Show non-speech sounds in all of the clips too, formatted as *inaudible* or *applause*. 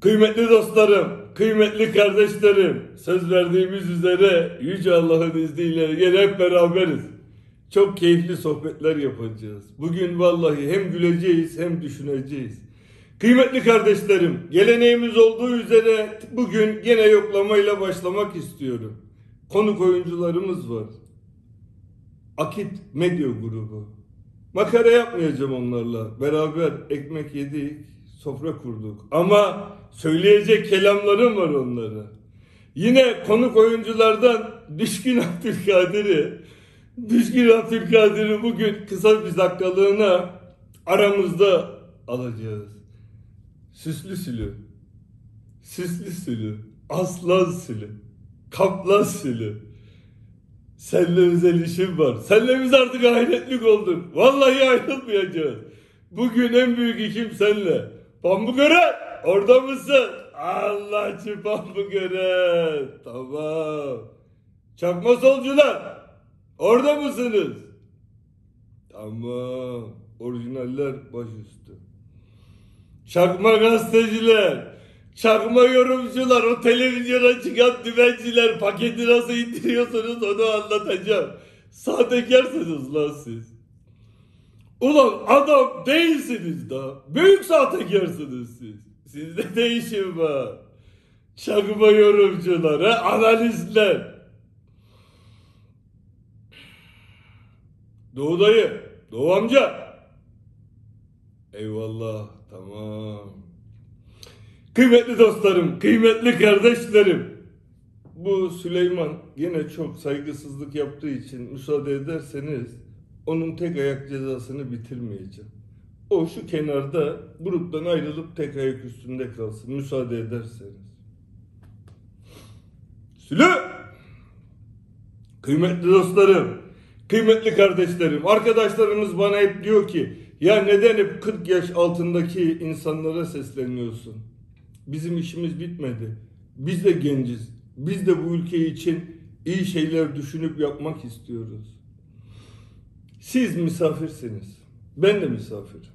Kıymetli dostlarım, kıymetli kardeşlerim, söz verdiğimiz üzere Yüce Allah'ın izniyle yine hep beraberiz. Çok keyifli sohbetler yapacağız. Bugün vallahi hem güleceğiz hem düşüneceğiz. Kıymetli kardeşlerim, geleneğimiz olduğu üzere bugün gene yoklamayla başlamak istiyorum. Konuk oyuncularımız var. Akit Medya Grubu. Makara yapmayacağım onlarla. Beraber ekmek yedik, sofra kurduk. Ama söyleyecek kelamlarım var onlara. Yine konuk oyunculardan Düşkün Abdülkadir'i, Düşkün Abdülkadir'i bugün kısa bir dakikalığına aramızda alacağız. Süslü sülü, süslü sülü, aslan sülü, kaplan sülü. Seninle özel işim var. Seninle biz artık ahiretlik olduk. Vallahi ayrılmayacağız. Bugün en büyük işim seninle. Pambukören orada mısın? Allah'çı Pambukören. Tamam. Çakma solcular orada mısınız? Tamam. Orijinaller başüstü. Çakma gazeteciler, çakma yorumcular, o televizyona çıkan dümenciler paketi nasıl indiriyorsunuz onu anlatacağım. Sahtekarsınız lan siz. Ulan adam değilsiniz da. Büyük sahtekarsınız siz. Sizde değişim var. Çakma yorumcular, he? analistler. Doğu dayı, Doğu amca. Eyvallah, tamam. Kıymetli dostlarım, kıymetli kardeşlerim. Bu Süleyman yine çok saygısızlık yaptığı için müsaade ederseniz onun tek ayak cezasını bitirmeyeceğim. O şu kenarda gruptan ayrılıp tek ayak üstünde kalsın müsaade ederseniz. Sülü! Kıymetli dostlarım, kıymetli kardeşlerim, arkadaşlarımız bana hep diyor ki ya neden hep 40 yaş altındaki insanlara sesleniyorsun? Bizim işimiz bitmedi. Biz de genciz. Biz de bu ülke için iyi şeyler düşünüp yapmak istiyoruz. Siz misafirsiniz. Ben de misafirim.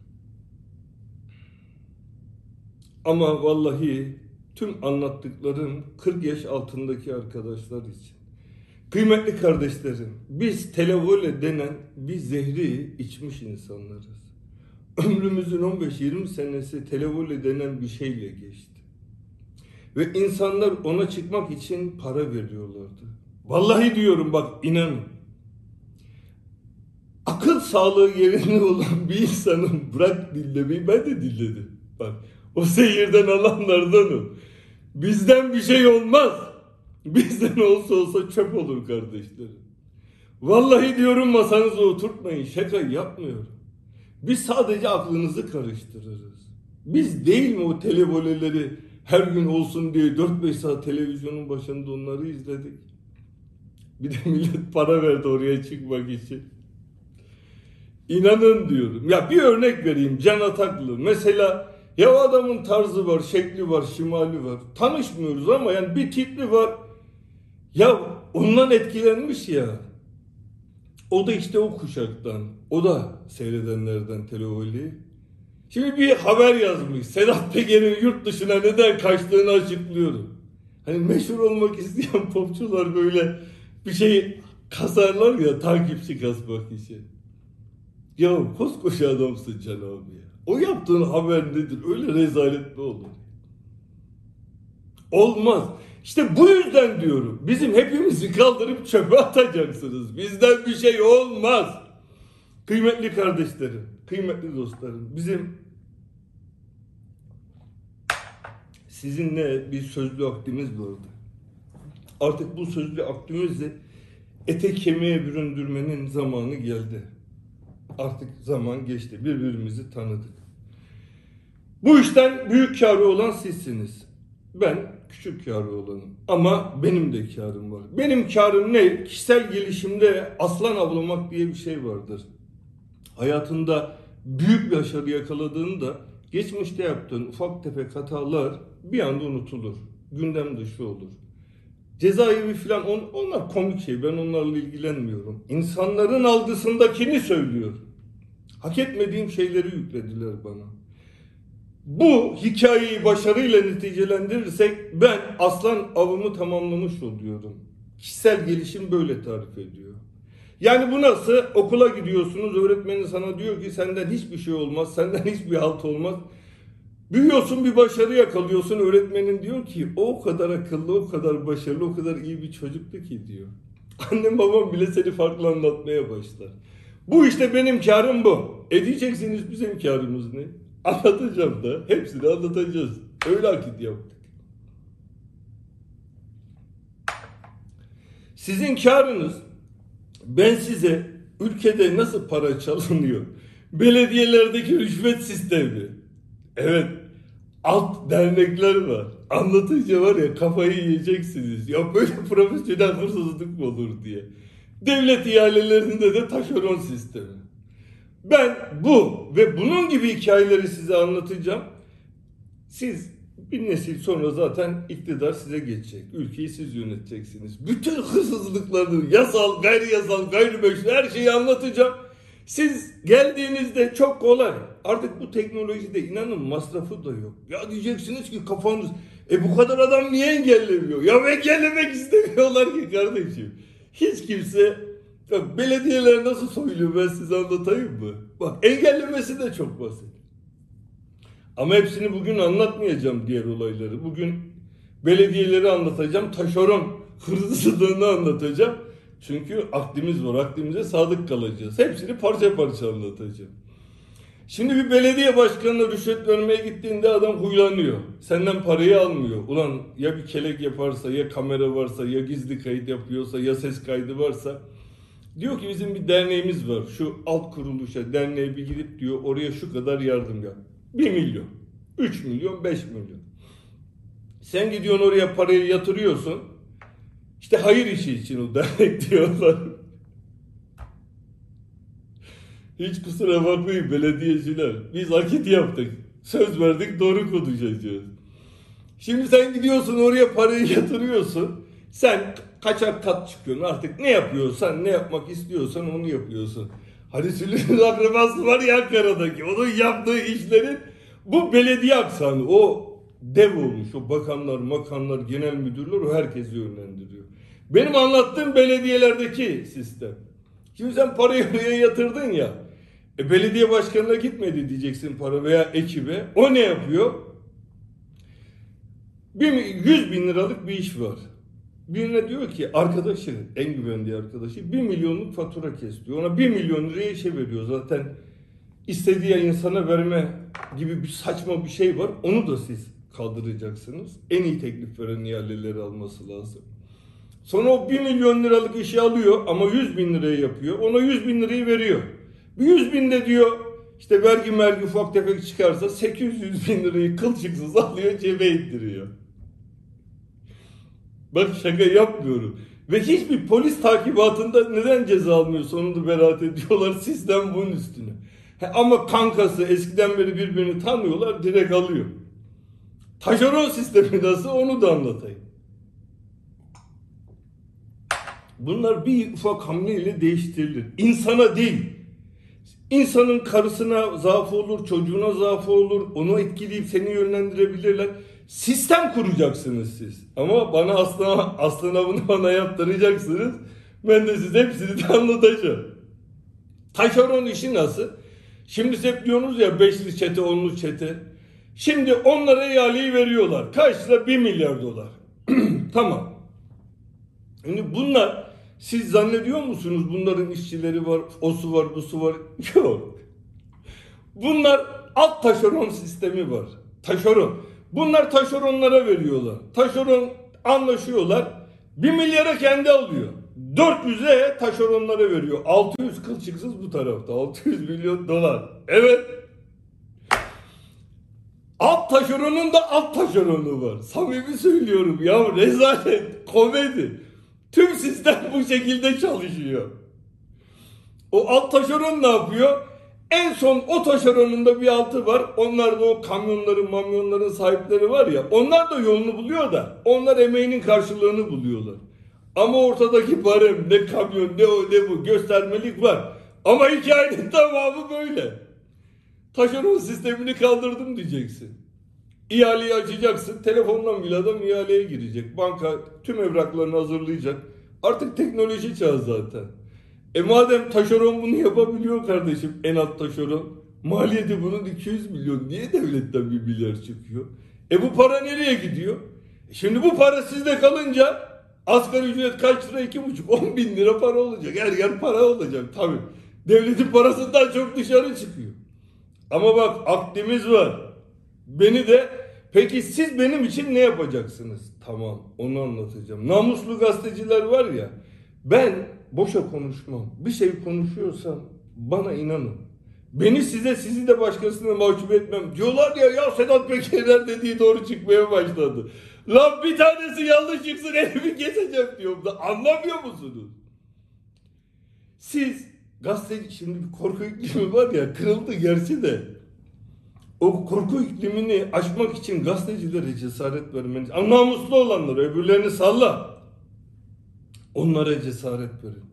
Ama vallahi tüm anlattıklarım 40 yaş altındaki arkadaşlar için. Kıymetli kardeşlerim, biz televole denen bir zehri içmiş insanlarız. Ömrümüzün 15-20 senesi televole denen bir şeyle geçti. Ve insanlar ona çıkmak için para veriyorlardı. Vallahi diyorum bak inanın. Akıl sağlığı yerinde olan bir insanın bırak dinlemeyi ben de dinledim. Bak o seyirden alanlardanım. Bizden bir şey olmaz. Bizden olsa olsa çöp olur kardeşlerim. Vallahi diyorum masanıza oturtmayın. Şaka yapmıyorum. Biz sadece aklınızı karıştırırız. Biz değil mi o televoleleri her gün olsun diye 4-5 saat televizyonun başında onları izledik. Bir de millet para verdi oraya çıkmak için. İnanın diyorum. Ya bir örnek vereyim Can Ataklı. Mesela ya adamın tarzı var, şekli var, şimali var. Tanışmıyoruz ama yani bir tipli var. Ya ondan etkilenmiş ya. O da işte o kuşaktan. O da seyredenlerden televoli. Şimdi bir haber yazmış. Sedat Peker'in yurt dışına neden kaçtığını açıklıyorum. Hani meşhur olmak isteyen popçular böyle bir şey kasarlar ya takipçi kasmak için. Ya koskoca adamsın Can abi ya. O yaptığın haber nedir? Öyle rezalet mi olur? Olmaz. İşte bu yüzden diyorum. Bizim hepimizi kaldırıp çöpe atacaksınız. Bizden bir şey olmaz. Kıymetli kardeşlerim, kıymetli dostlarım. Bizim sizinle bir sözlü aktimiz vardı. Artık bu sözlü aktimizi ete kemiğe büründürmenin zamanı geldi. Artık zaman geçti. Birbirimizi tanıdık. Bu işten büyük karı olan sizsiniz. Ben küçük karı olanım. Ama benim de karım var. Benim karım ne? Kişisel gelişimde aslan avlamak diye bir şey vardır. Hayatında büyük bir başarı yakaladığında geçmişte yaptığın ufak tefek hatalar bir anda unutulur. Gündem dışı olur. Cezaevi falan on, onlar komik şey. Ben onlarla ilgilenmiyorum. İnsanların algısındakini söylüyorum. Hak etmediğim şeyleri yüklediler bana. Bu hikayeyi başarıyla neticelendirirsek ben aslan avımı tamamlamış oluyorum. Kişisel gelişim böyle tarif ediyor. Yani bu nasıl? Okula gidiyorsunuz, öğretmenin sana diyor ki senden hiçbir şey olmaz, senden *laughs* hiçbir halt olmaz. Büyüyorsun bir başarı yakalıyorsun, öğretmenin diyor ki o kadar akıllı, o kadar başarılı, o kadar iyi bir çocuktu ki diyor. *laughs* Annem babam bile seni farklı anlatmaya başlar. Bu işte benim karım bu. E diyeceksiniz bizim karımız ne? Anlatacağım da. Hepsini anlatacağız. Öyle akit yaptık. Sizin karınız ben size ülkede nasıl para çalınıyor? Belediyelerdeki rüşvet sistemi. Evet. Alt dernekler var. Anlatınca var ya kafayı yiyeceksiniz. Ya böyle *laughs* profesyonel hırsızlık mı olur diye. Devlet ihalelerinde de taşeron sistemi. Ben bu ve bunun gibi hikayeleri size anlatacağım. Siz bir nesil sonra zaten iktidar size geçecek. Ülkeyi siz yöneteceksiniz. Bütün hırsızlıkları, yasal, gayri yasal, gayrimeşru her şeyi anlatacağım. Siz geldiğinizde çok kolay. Artık bu teknolojide inanın masrafı da yok. Ya diyeceksiniz ki kafanız e bu kadar adam niye engellemiyor? Ya engellemek istemiyorlar ki kardeşim. Hiç kimse Bak belediyeler nasıl soyuluyor ben size anlatayım mı? Bak engellemesi de çok basit. Ama hepsini bugün anlatmayacağım diğer olayları. Bugün belediyeleri anlatacağım. Taşeron hırsızlığını anlatacağım. Çünkü aklımız var. Aklımıza sadık kalacağız. Hepsini parça parça anlatacağım. Şimdi bir belediye başkanına rüşvet vermeye gittiğinde adam huylanıyor. Senden parayı almıyor. Ulan ya bir kelek yaparsa, ya kamera varsa, ya gizli kayıt yapıyorsa, ya ses kaydı varsa Diyor ki bizim bir derneğimiz var. Şu alt kuruluşa derneğe bir gidip diyor oraya şu kadar yardım yap. 1 milyon, 3 milyon, 5 milyon. Sen gidiyorsun oraya parayı yatırıyorsun. İşte hayır işi için o dernek *laughs* diyorlar. Hiç kusura bakmayın belediyeciler. Biz akit yaptık. Söz verdik doğru konuşacağız. Şimdi sen gidiyorsun oraya parayı yatırıyorsun. Sen kaçak kat çıkıyorsun artık ne yapıyorsan ne yapmak istiyorsan onu yapıyorsun. Hani Süleyman akrabası var ya Ankara'daki onun yaptığı işlerin bu belediye aksanı o dev olmuş o bakanlar makanlar genel müdürler o herkesi yönlendiriyor. Benim anlattığım belediyelerdeki sistem. Şimdi sen parayı oraya yatırdın ya e, belediye başkanına gitmedi diyeceksin para veya ekibe. O ne yapıyor? Bir, 100 bin liralık bir iş var. Birine diyor ki arkadaşı, en güvendiği arkadaşı bir milyonluk fatura kes diyor. Ona bir milyon liraya işe veriyor. Zaten istediği insana verme gibi bir saçma bir şey var. Onu da siz kaldıracaksınız. En iyi teklif veren ihaleleri alması lazım. Sonra o bir milyon liralık işi alıyor ama yüz bin liraya yapıyor. Ona yüz bin lirayı veriyor. Bir yüz bin de diyor işte vergi mergi ufak tefek çıkarsa 800 bin lirayı kılçıksız alıyor cebe ittiriyor. Bak şaka yapmıyorum. Ve hiçbir polis takibatında neden ceza almıyor sonunda beraat ediyorlar sistem bunun üstüne. He, ama kankası eskiden beri birbirini tanıyorlar direkt alıyor. Taşeron sistemi nasıl onu da anlatayım. Bunlar bir ufak hamleyle değiştirilir. İnsana değil. İnsanın karısına zaafı olur, çocuğuna zaafı olur, onu etkileyip seni yönlendirebilirler. Sistem kuracaksınız siz. Ama bana aslına, aslına bunu bana yaptıracaksınız. Ben de size hepsini de anlatacağım. Taşeron işi nasıl? Şimdi hep diyorsunuz ya beşli çete, onlu çete. Şimdi onlara ihaleyi veriyorlar. Kaç lira? 1 milyar dolar. *clears throat* tamam. Şimdi bunlar siz zannediyor musunuz bunların işçileri var, o su var, bu su var? *laughs* Yok. Bunlar alt taşeron sistemi var. Taşeron. Bunlar taşeronlara veriyorlar. Taşeron anlaşıyorlar. 1 milyara kendi alıyor. 400'e taşeronlara veriyor. 600 kılçıksız bu tarafta. 600 milyon dolar. Evet. Alt taşeronun da alt taşeronu var. Samimi söylüyorum ya rezalet, komedi. Tüm sistem bu şekilde çalışıyor. O alt taşeron ne yapıyor? En son o taşeronun da bir altı var. Onlar da o kamyonların, mamyonların sahipleri var ya. Onlar da yolunu buluyor da. Onlar emeğinin karşılığını buluyorlar. Ama ortadaki barem ne kamyon ne o ne bu göstermelik var. Ama hikayenin *laughs* tamamı böyle. Taşeron sistemini kaldırdım diyeceksin. İhaleyi açacaksın. Telefondan bile adam ihaleye girecek. Banka tüm evraklarını hazırlayacak. Artık teknoloji çağı zaten. E madem taşeron bunu yapabiliyor kardeşim en alt taşeron. Maliyeti bunun 200 milyon. Niye devletten bir milyar çıkıyor? E bu para nereye gidiyor? E şimdi bu para sizde kalınca asgari ücret kaç lira? 2,5 10 bin lira para olacak. Her yer para olacak tabii. Devletin parasından çok dışarı çıkıyor. Ama bak aklimiz var. Beni de peki siz benim için ne yapacaksınız? Tamam onu anlatacağım. Namuslu gazeteciler var ya ben boşa konuşmam. Bir şey konuşuyorsam bana inanın. Beni size sizi de başkasına mahcup etmem. Diyorlar ya ya Sedat Peker'ler dediği doğru çıkmaya başladı. Lan bir tanesi yanlış çıksın elimi keseceğim diyorum da anlamıyor musunuz? Siz gazeteci şimdi bir korku iklimi var ya kırıldı gerçi de. O korku iklimini aşmak için gazetecilere cesaret vermeniz. Namuslu olanları öbürlerini salla. Onlara cesaret verin.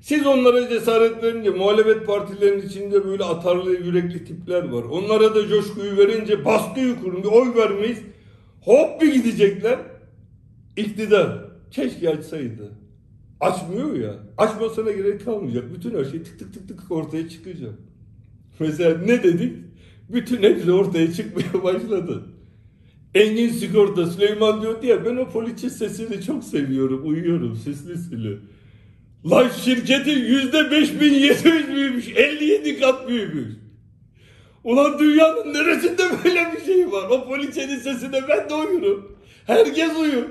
Siz onlara cesaret verince muhalefet partilerinin içinde böyle atarlı yürekli tipler var. Onlara da coşkuyu verince baskıyı kurun bir oy vermeyiz. Hop bir gidecekler. İktidar. Keşke açsaydı. Açmıyor ya. Açmasına gerek kalmayacak. Bütün her şey tık tık tık tık ortaya çıkacak. Mesela ne dedik? Bütün hepsi ortaya çıkmaya *laughs* başladı. Engin Sigorta Süleyman diyordu ya ben o poliçe sesini çok seviyorum. Uyuyorum seslisini. Lan şirketin yüzde 5700 büyümüş. 57 kat büyümüş. Ulan dünyanın neresinde böyle bir şey var? O poliçenin sesine ben de uyurum. Herkes uyur.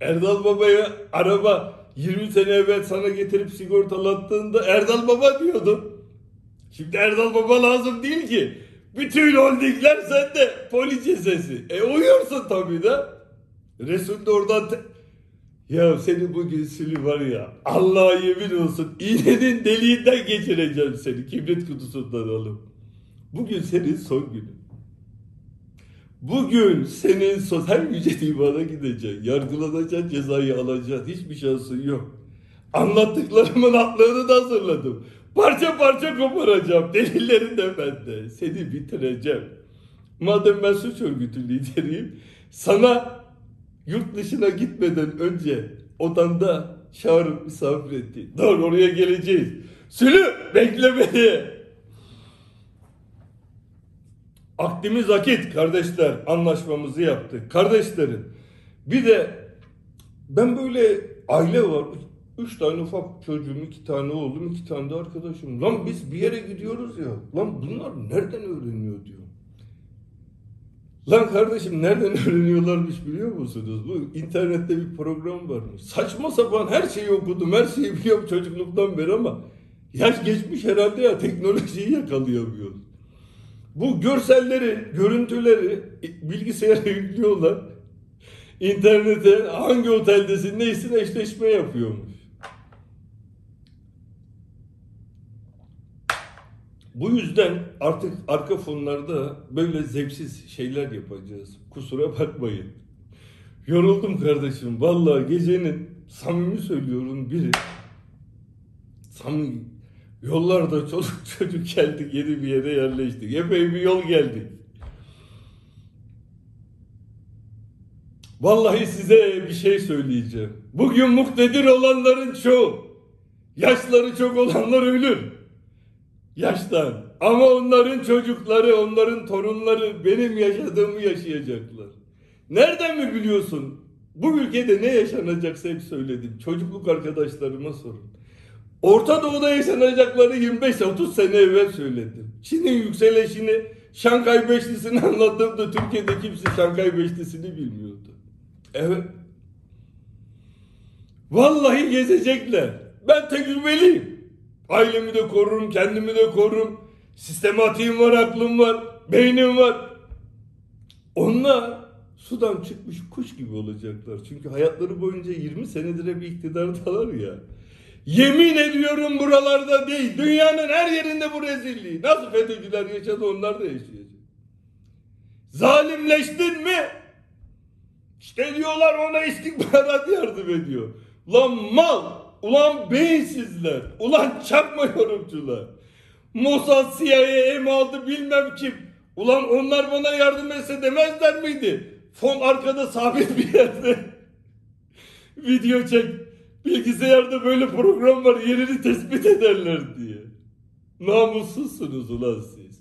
Erdal Baba'ya araba 20 sene evvel sana getirip sigortalattığında Erdal Baba diyordun. Şimdi Erdal Baba lazım değil ki. Bütün holdingler sende. Poliçe sesi. E uyuyorsun tabii de. Resul de oradan te- ya seni bugün Sülü var ya Allah'a yemin olsun iğnenin deliğinden geçireceğim seni kibrit kutusundan alıp. Bugün senin son günün. Bugün senin son her yüce divana gideceksin. Yargılanacaksın cezayı alacaksın. Hiçbir şansın yok. Anlattıklarımın aklını da hazırladım. Parça parça koparacağım. Delillerin de bende. Seni bitireceğim. Madem ben suç örgütü lideriyim. Sana yurt dışına gitmeden önce odanda çağırıp misafir etti. Doğru oraya geleceğiz. Sülü bekle beni. Akdimiz akit kardeşler anlaşmamızı yaptık. Kardeşlerim bir de ben böyle aile var. Üç tane ufak çocuğum, iki tane oğlum, iki tane de arkadaşım. Lan biz bir yere gidiyoruz ya. Lan bunlar nereden öğreniyor diyor. Lan kardeşim nereden *laughs* öğreniyorlarmış biliyor musunuz? Bu internette bir program varmış. Saçma sapan her şeyi okudum, her şeyi biliyorum çocukluktan beri ama yaş geçmiş herhalde ya teknolojiyi yakalayamıyoruz. Bu görselleri, görüntüleri bilgisayara *laughs* yüklüyorlar. İnternete hangi oteldesin neysin eşleşme yapıyormuş. Bu yüzden artık arka fonlarda böyle zevksiz şeyler yapacağız. Kusura bakmayın. Yoruldum kardeşim. Vallahi gecenin samimi söylüyorum biri. Samimi. Yollarda *laughs* çocuk çocuk geldik yeni bir yere yerleştik. Epey bir yol geldik. Vallahi size bir şey söyleyeceğim. Bugün muktedir olanların çoğu, yaşları çok olanlar ölür. Yaştan. Ama onların çocukları, onların torunları benim yaşadığımı yaşayacaklar. Nereden mi biliyorsun? Bu ülkede ne yaşanacaksa hep söyledim. Çocukluk arkadaşlarıma sorun. Orta Doğu'da yaşanacakları 25-30 sene evvel söyledim. Çin'in yükselişini, Şankay Beşlisi'ni *laughs* anlattığımda Türkiye'de kimse Şankay Beşlisi'ni bilmiyordu. Evet. Vallahi gezecekler. Ben tecrübeliyim. Ailemi de korurum, kendimi de korurum. Sistematiğim var, aklım var, beynim var. Onlar sudan çıkmış kuş gibi olacaklar. Çünkü hayatları boyunca 20 senedir hep iktidardalar ya. Yemin ediyorum buralarda değil. Dünyanın her yerinde bu rezilliği. Nasıl FETÖ'cüler yaşadı onlar da yaşayacak. Zalimleştin mi? İşte diyorlar ona istihbarat yardım ediyor. Ulan mal, ulan beyinsizler, ulan çakma yorumcular. Mossad, CIA, M aldı bilmem kim. Ulan onlar bana yardım etse demezler miydi? Fon arkada sabit bir yerde. *laughs* Video çek. Bilgisayarda böyle program var yerini tespit ederler diye. Namussuzsunuz ulan siz.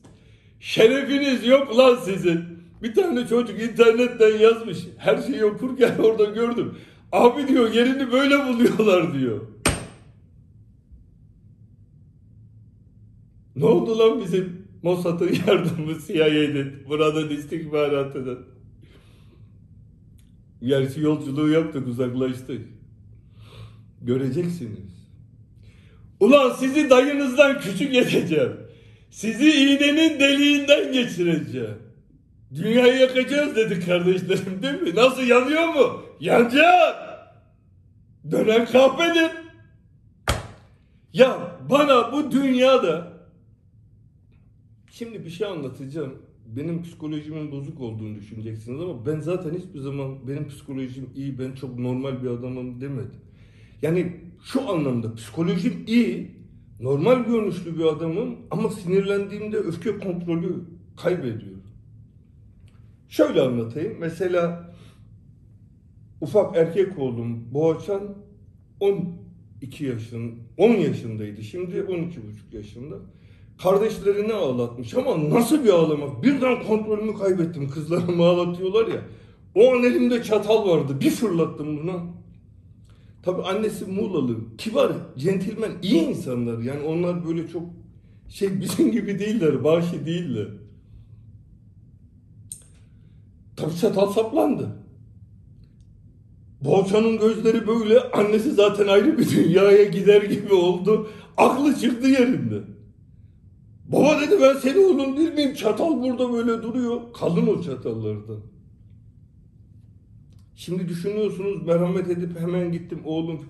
Şerefiniz yok lan sizin. Bir tane çocuk internetten yazmış. Her şeyi okurken *laughs* orada gördüm. Abi diyor yerini böyle buluyorlar diyor. Ne oldu lan bizim Mossad'ın *laughs* yardımı CIA'den, buradan istihbaratıdan. Gerçi yolculuğu yaptık, uzaklaştık. Göreceksiniz. Ulan sizi dayınızdan küçük edeceğim. Sizi iğnenin deliğinden geçireceğim. Dünyayı yakacağız dedi kardeşlerim değil mi? Nasıl yanıyor mu? Yanacak. Dönen kahpedir. Ya bana bu dünyada şimdi bir şey anlatacağım. Benim psikolojimin bozuk olduğunu düşüneceksiniz ama ben zaten hiçbir zaman benim psikolojim iyi, ben çok normal bir adamım demedim. Yani şu anlamda psikolojim iyi, normal görünüşlü bir adamım ama sinirlendiğimde öfke kontrolü kaybediyorum. Şöyle anlatayım. Mesela ufak erkek oğlum Boğaçan 12 yaşın 10 yaşındaydı. Şimdi 12 buçuk yaşında. Kardeşlerini ağlatmış ama nasıl bir ağlamak? Birden kontrolümü kaybettim. Kızlarımı ağlatıyorlar ya. O an elimde çatal vardı. Bir fırlattım buna. Tabii annesi Muğlalı. Kibar, centilmen, iyi insanlar. Yani onlar böyle çok şey bizim gibi değiller. Bağışı değiller. Tabii çatal saplandı. Boğaçan'ın gözleri böyle, annesi zaten ayrı bir dünyaya gider gibi oldu. Aklı çıktı yerinde. Baba dedi ben senin oğlun değil miyim? Çatal burada böyle duruyor. Kalın o çatallardan. Şimdi düşünüyorsunuz merhamet edip hemen gittim. Oğlum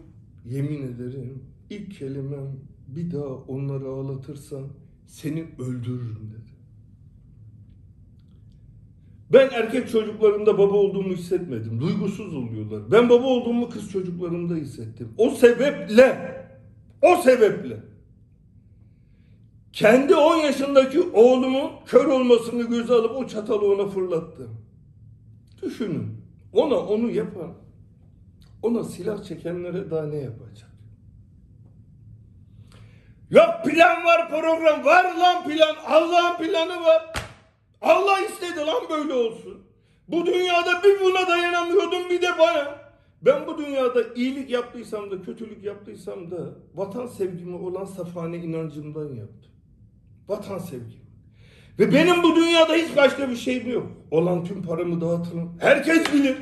yemin ederim ilk kelimem bir daha onları ağlatırsan seni öldürürüm dedi. Ben erkek çocuklarımda baba olduğumu hissetmedim. Duygusuz oluyorlar. Ben baba olduğumu kız çocuklarımda hissettim. O sebeple, o sebeple kendi 10 yaşındaki oğlumun kör olmasını göze alıp o çatalı ona fırlattım. Düşünün. Ona onu yapan, ona silah çekenlere daha ne yapacak? Yok plan var, program var lan plan. Allah'ın planı var. Allah istedi lan böyle olsun. Bu dünyada bir buna dayanamıyordum bir de bana. Ben bu dünyada iyilik yaptıysam da kötülük yaptıysam da vatan sevgimi olan safane inancımdan yaptım. Vatan sevgim. Ve benim bu dünyada hiç başka bir şeyim yok. Olan tüm paramı dağıtırım. Herkes bilir.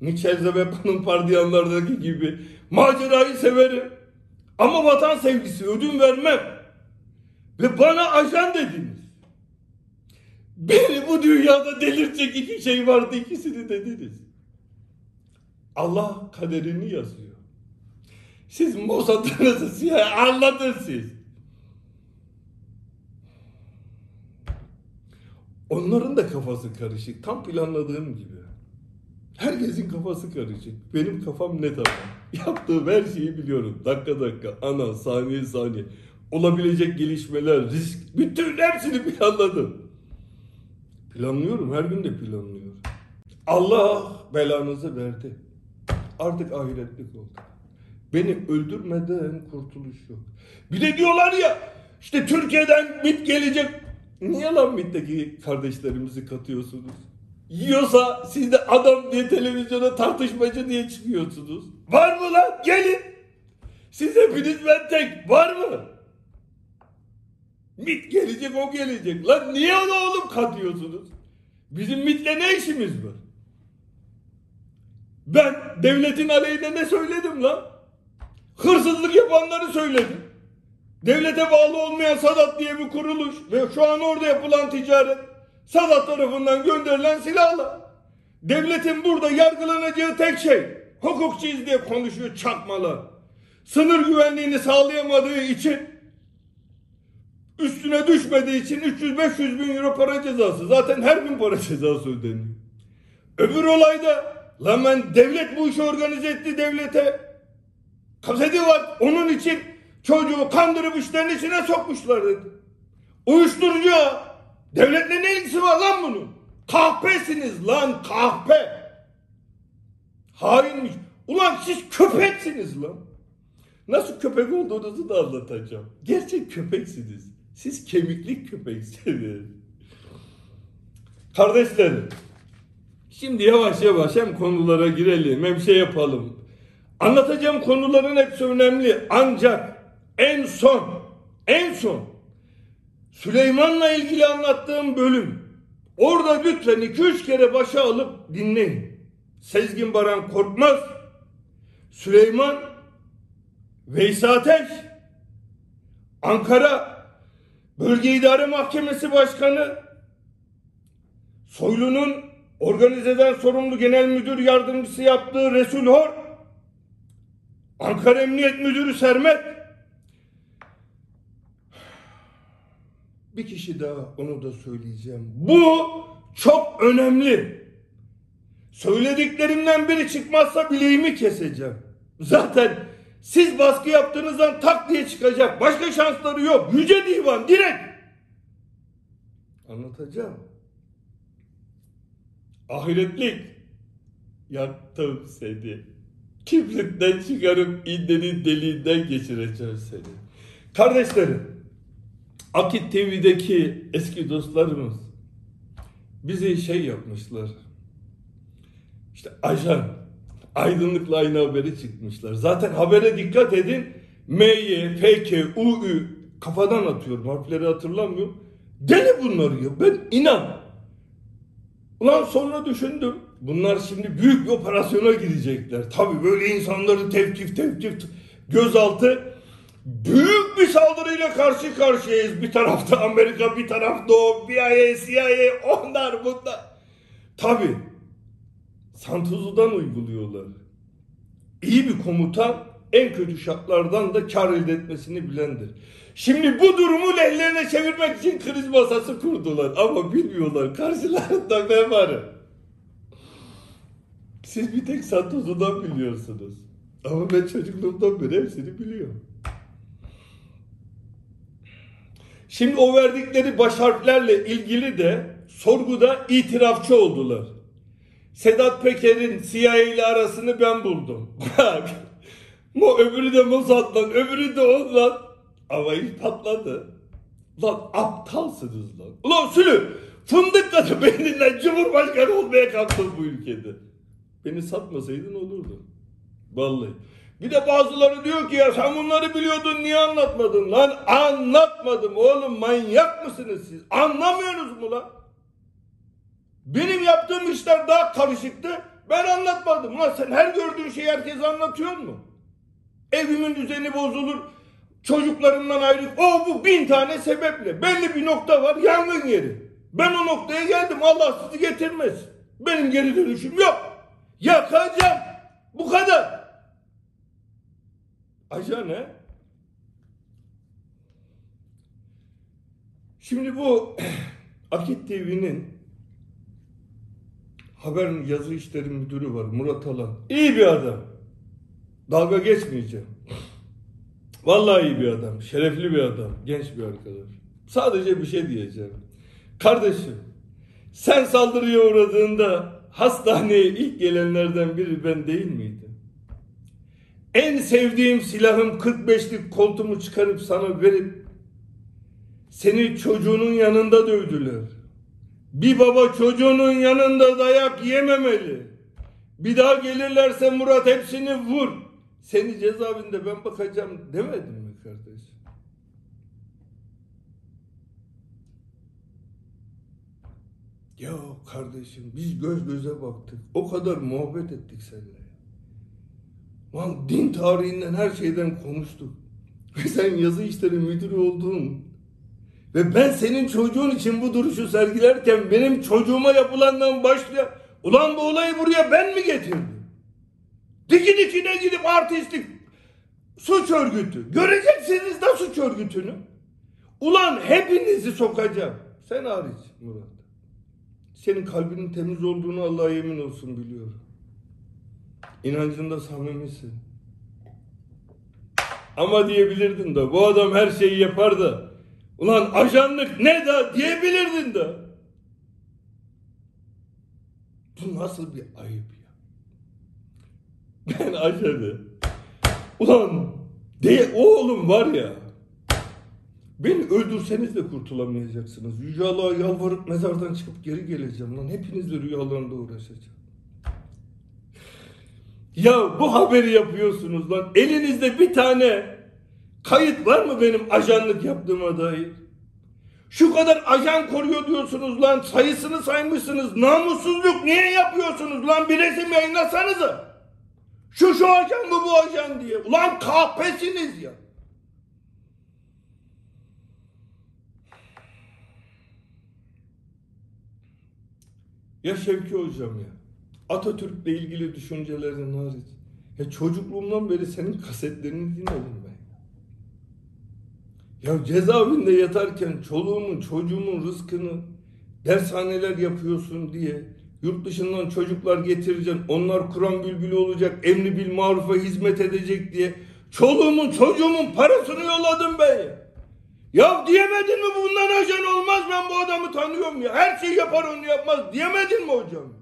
Nietzsche ve Pan'ın gibi macerayı severim. Ama vatan sevgisi ödün vermem. Ve bana ajan dediniz. Beni bu dünyada delirtecek iki şey vardı ikisini dediniz. Allah kaderini yazıyor. Siz Mossad'ınızı siyah anladın siz. Onların da kafası karışık. Tam planladığım gibi. Herkesin kafası karışık. Benim kafam net ama. Yaptığım her şeyi biliyorum. Dakika dakika, ana, saniye saniye. Olabilecek gelişmeler, risk, bütün hepsini planladım. Planlıyorum, her gün de planlıyorum. Allah belanızı verdi. Artık ahiretlik oldu. Beni öldürmeden kurtuluş yok. Bir de diyorlar ya, işte Türkiye'den MIT gelecek. Niye lan MIT'teki kardeşlerimizi katıyorsunuz? Yiyorsa siz de adam diye televizyona tartışmacı diye çıkıyorsunuz. Var mı lan? Gelin. Siz hepiniz ben tek. Var mı? MIT gelecek o gelecek. Lan niye onu oğlum katıyorsunuz? Bizim MIT'le ne işimiz var? Ben devletin aleyhine ne söyledim lan? Hırsızlık yapanları söyledim. Devlete bağlı olmayan Sadat diye bir kuruluş ve şu an orada yapılan ticaret Sadat tarafından gönderilen silahla. Devletin burada yargılanacağı tek şey hukukçuyuz diye konuşuyor çakmalar. Sınır güvenliğini sağlayamadığı için üstüne düşmediği için 300-500 bin euro para cezası. Zaten her gün para cezası ödeniyor. Öbür olayda lan ben devlet bu işi organize etti devlete. Kaseti var. Onun için Çocuğu kandırıp işlerin içine sokmuşlar dedi. Uyuşturucu. Devletle ne ilgisi var lan bunun? Kahpesiniz lan kahpe. Hainmiş. Ulan siz köpeksiniz lan. Nasıl köpek olduğunuzu da anlatacağım. Gerçek köpeksiniz. Siz kemikli köpeksiniz. Kardeşlerim. Şimdi yavaş yavaş hem konulara girelim hem şey yapalım. Anlatacağım konuların hepsi önemli. Ancak en son, en son Süleyman'la ilgili anlattığım bölüm. Orada lütfen iki üç kere başa alıp dinleyin. Sezgin Baran Korkmaz, Süleyman, Veys Ateş, Ankara Bölge İdare Mahkemesi Başkanı, Soylu'nun organizeden sorumlu genel müdür yardımcısı yaptığı Resul Hor, Ankara Emniyet Müdürü Sermet, bir kişi daha onu da söyleyeceğim. Bu çok önemli. Söylediklerimden biri çıkmazsa bileğimi keseceğim. Zaten siz baskı yaptığınızdan tak diye çıkacak. Başka şansları yok. Yüce Divan direkt. Anlatacağım. Ahiretlik. Yaktım seni. Kibritten çıkarıp indenin deliğinden geçireceğim seni. Kardeşlerim. Akit TV'deki eski dostlarımız bizi şey yapmışlar. İşte ajan, aydınlıkla aynı haberi çıkmışlar. Zaten habere dikkat edin. M, Y, F, K, U, Ü kafadan atıyorum. Harfleri hatırlamıyorum. Deli bunlar ya. Ben inan. Ulan sonra düşündüm. Bunlar şimdi büyük bir operasyona girecekler. Tabii böyle insanları tevkif tevkif gözaltı büyük bir saldırıyla karşı karşıyayız. Bir tarafta Amerika, bir tarafta o, CIA, CIA, onlar bunlar. Tabii Santozu'dan uyguluyorlar. İyi bir komutan en kötü şartlardan da kar elde etmesini bilendir. Şimdi bu durumu lehlerine çevirmek için kriz masası kurdular. Ama bilmiyorlar karşılarında ben varım. Siz bir tek Santozu'dan biliyorsunuz. Ama ben çocukluğumdan beri hepsini biliyorum. Şimdi o verdikleri baş harflerle ilgili de sorguda itirafçı oldular. Sedat Peker'in CIA ile arasını ben buldum. Bak. Mo öbürü de Mossad'dan, öbürü de ondan. Ama iş patladı. Lan aptalsınız lan. Ulan Sülü, fındık katı beyninden Cumhurbaşkanı olmaya kalktın bu ülkede. Beni satmasaydın olurdu. Vallahi. Bir de bazıları diyor ki ya sen bunları biliyordun niye anlatmadın lan? Anlatmadım oğlum manyak mısınız siz? Anlamıyorsunuz mu lan? Benim yaptığım işler daha karışıktı. Ben anlatmadım. Lan sen her gördüğün şeyi herkese anlatıyor mu? Evimin düzeni bozulur. Çocuklarımdan ayrı. O bu bin tane sebeple. Belli bir nokta var. Yangın yeri. Ben o noktaya geldim. Allah sizi getirmez. Benim geri dönüşüm yok. Yakacağım. Bu kadar. Ajan ne? Şimdi bu *clears throat* Akit TV'nin haber yazı işleri müdürü var Murat Alan. İyi bir adam. Dalga geçmeyeceğim. Vallahi iyi bir adam. Şerefli bir adam. Genç bir arkadaş. Sadece bir şey diyeceğim. Kardeşim sen saldırıya uğradığında hastaneye ilk gelenlerden biri ben değil miydim? En sevdiğim silahım 45'lik koltumu çıkarıp sana verip seni çocuğunun yanında dövdüler. Bir baba çocuğunun yanında dayak yememeli. Bir daha gelirlerse Murat hepsini vur. Seni cezaevinde ben bakacağım demedim mi kardeş? Ya kardeşim biz göz göze baktık. O kadar muhabbet ettik seninle. Lan din tarihinden her şeyden konuştuk. *laughs* Sen yazı işleri müdürü oldun. Ve ben senin çocuğun için bu duruşu sergilerken benim çocuğuma yapılandan başlıyor. Ulan bu olayı buraya ben mi getirdim? Diki dikine gidip artistlik suç örgütü. Göreceksiniz de suç örgütünü. Ulan hepinizi sokacağım. Sen hariç Murat. Senin kalbinin temiz olduğunu Allah'a yemin olsun biliyorum. İnancında samimisin. Ama diyebilirdin de bu adam her şeyi yapar da. Ulan ajanlık ne da diyebilirdin de. Bu nasıl bir ayıp ya? Ben ajanı. Ulan de oğlum var ya. Beni öldürseniz de kurtulamayacaksınız. Yüce Allah'a yalvarıp mezardan çıkıp geri geleceğim lan. Hepinizle rüyalarında uğraşacağım. Ya bu haberi yapıyorsunuz lan. Elinizde bir tane kayıt var mı benim ajanlık yaptığıma dair? Şu kadar ajan koruyor diyorsunuz lan. Sayısını saymışsınız. Namussuzluk niye yapıyorsunuz lan? Bir resim yayınlasanıza. Şu şu ajan mı bu ajan diye. Ulan kahpesiniz ya. Ya Şevki hocam ya. Atatürk'le ilgili düşüncelerin hariç. Ya çocukluğumdan beri senin kasetlerini dinledim. Ya cezaevinde yatarken çoluğumun çocuğumun rızkını dershaneler yapıyorsun diye yurt dışından çocuklar getireceksin. Onlar Kur'an bülbülü olacak. Emri bil marufa hizmet edecek diye. Çoluğumun çocuğumun parasını yolladım ben ya. Diyemedin mi bundan ajan olmaz ben bu adamı tanıyorum ya. Her şeyi yapar onu yapmaz diyemedin mi hocam?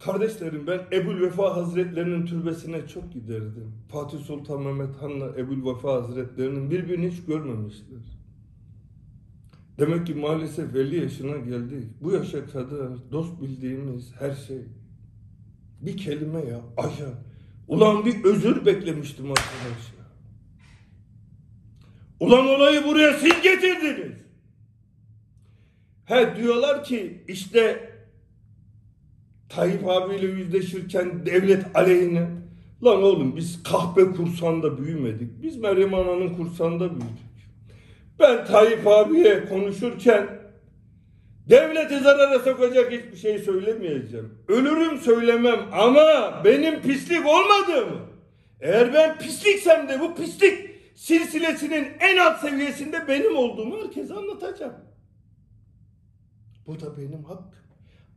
Kardeşlerim ben Ebul Vefa Hazretlerinin türbesine çok giderdim. Fatih Sultan Mehmet Han'la Ebul Vefa Hazretlerinin birbirini hiç görmemişler. Demek ki maalesef 50 yaşına geldik. Bu yaşa kadar dost bildiğimiz her şey. Bir kelime ya ajan. Ulan bir özür beklemiştim arkadaş. Ulan olayı buraya siz getirdiniz. He diyorlar ki işte Tayyip abiyle yüzleşirken devlet aleyhine. Lan oğlum biz kahpe kursanda büyümedik. Biz Meryem Ana'nın kursanda büyüdük. Ben Tayyip abiye konuşurken devleti zarara sokacak hiçbir şey söylemeyeceğim. Ölürüm söylemem ama benim pislik olmadığımı. Eğer ben pisliksem de bu pislik silsilesinin en alt seviyesinde benim olduğumu herkese anlatacağım. Bu da benim hakkım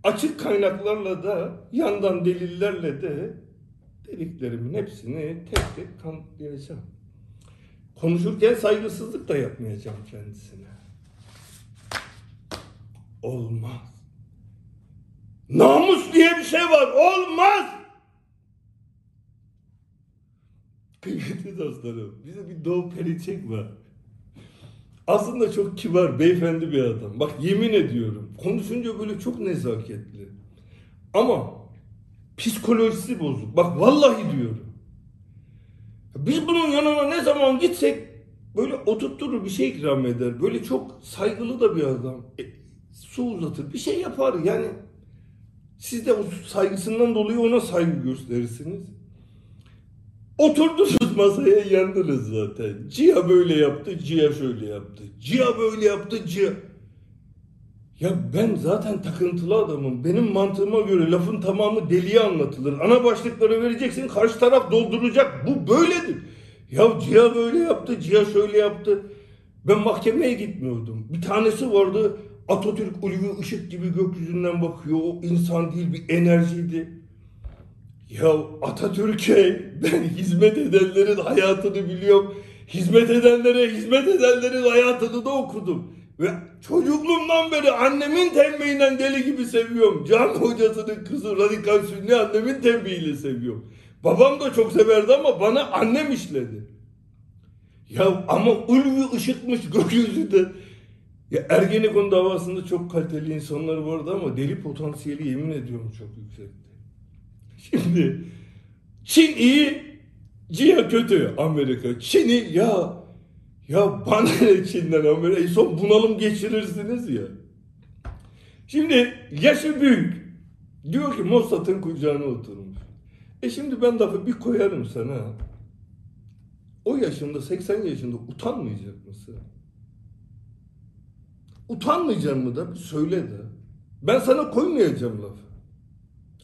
açık kaynaklarla da yandan delillerle de dediklerimin hepsini tek tek kanıtlayacağım. Konuşurken saygısızlık da yapmayacağım kendisine. Olmaz. Namus diye bir şey var. Olmaz. Kıymetli dostlarım, bize bir Doğu Perinçek var. Aslında çok kibar, beyefendi bir adam. Bak yemin ediyorum. Konuşunca böyle çok nezaketli. Ama psikolojisi bozuk. Bak vallahi diyorum. Biz bunun yanına ne zaman gitsek böyle oturtturur bir şey ikram eder. Böyle çok saygılı da bir adam. E, su uzatır, bir şey yapar. Yani siz de o saygısından dolayı ona saygı gösterirsiniz. Oturdunuz *laughs* masaya yandınız zaten. Cia böyle yaptı, Cia şöyle yaptı. Cia böyle yaptı, Cia... Ya ben zaten takıntılı adamım. Benim mantığıma göre lafın tamamı deliye anlatılır. Ana başlıkları vereceksin, karşı taraf dolduracak. Bu böyledir. Ya Cia böyle yaptı, Cia şöyle yaptı. Ben mahkemeye gitmiyordum. Bir tanesi vardı, Atatürk ulvi ışık gibi gökyüzünden bakıyor. O insan değil bir enerjiydi. Ya Atatürk'e ben hizmet edenlerin hayatını biliyorum. Hizmet edenlere hizmet edenlerin hayatını da okudum. Ve çocukluğumdan beri annemin tembihinden deli gibi seviyorum. Can hocasının kızı radikal sünni annemin tembihiyle seviyorum. Babam da çok severdi ama bana annem işledi. Ya ama ulvi ışıkmış gökyüzünde. Ya Ergenekon davasında çok kaliteli insanlar vardı ama deli potansiyeli yemin ediyorum çok yüksekti. Şimdi Çin iyi, Cia kötü Amerika. Çin'i ya ya bana ne Çin'den Amerika? Son bunalım geçirirsiniz ya. Şimdi yaşı büyük. Diyor ki Mossad'ın kucağına oturmuş. E şimdi ben lafı bir koyarım sana. O yaşında 80 yaşında utanmayacak mısın? Utanmayacak mı da söyle de. Ben sana koymayacağım lafı.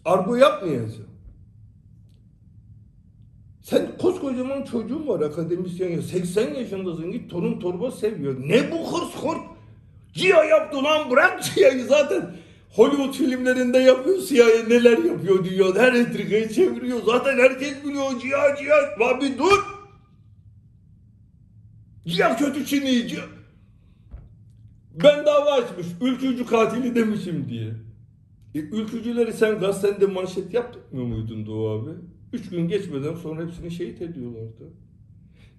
Argo yapmayacağım. Sen koskocaman çocuğun var akademisyen ya. 80 yaşındasın git torun torba seviyor. Ne bu hırs hırt? Cia yaptı lan bırak Cia'yı zaten. Hollywood filmlerinde yapıyor CIA neler yapıyor diyor. Her entrikayı çeviriyor. Zaten herkes biliyor. Cihat cihat. Lan bir dur. Cihat kötü. Cihat. Ben dava açmış. Ülkücü katili demişim diye. E, ülkücüleri sen gazetende manşet yapmıyor muydun Doğu abi? Üç gün geçmeden sonra hepsini şehit ediyorlardı.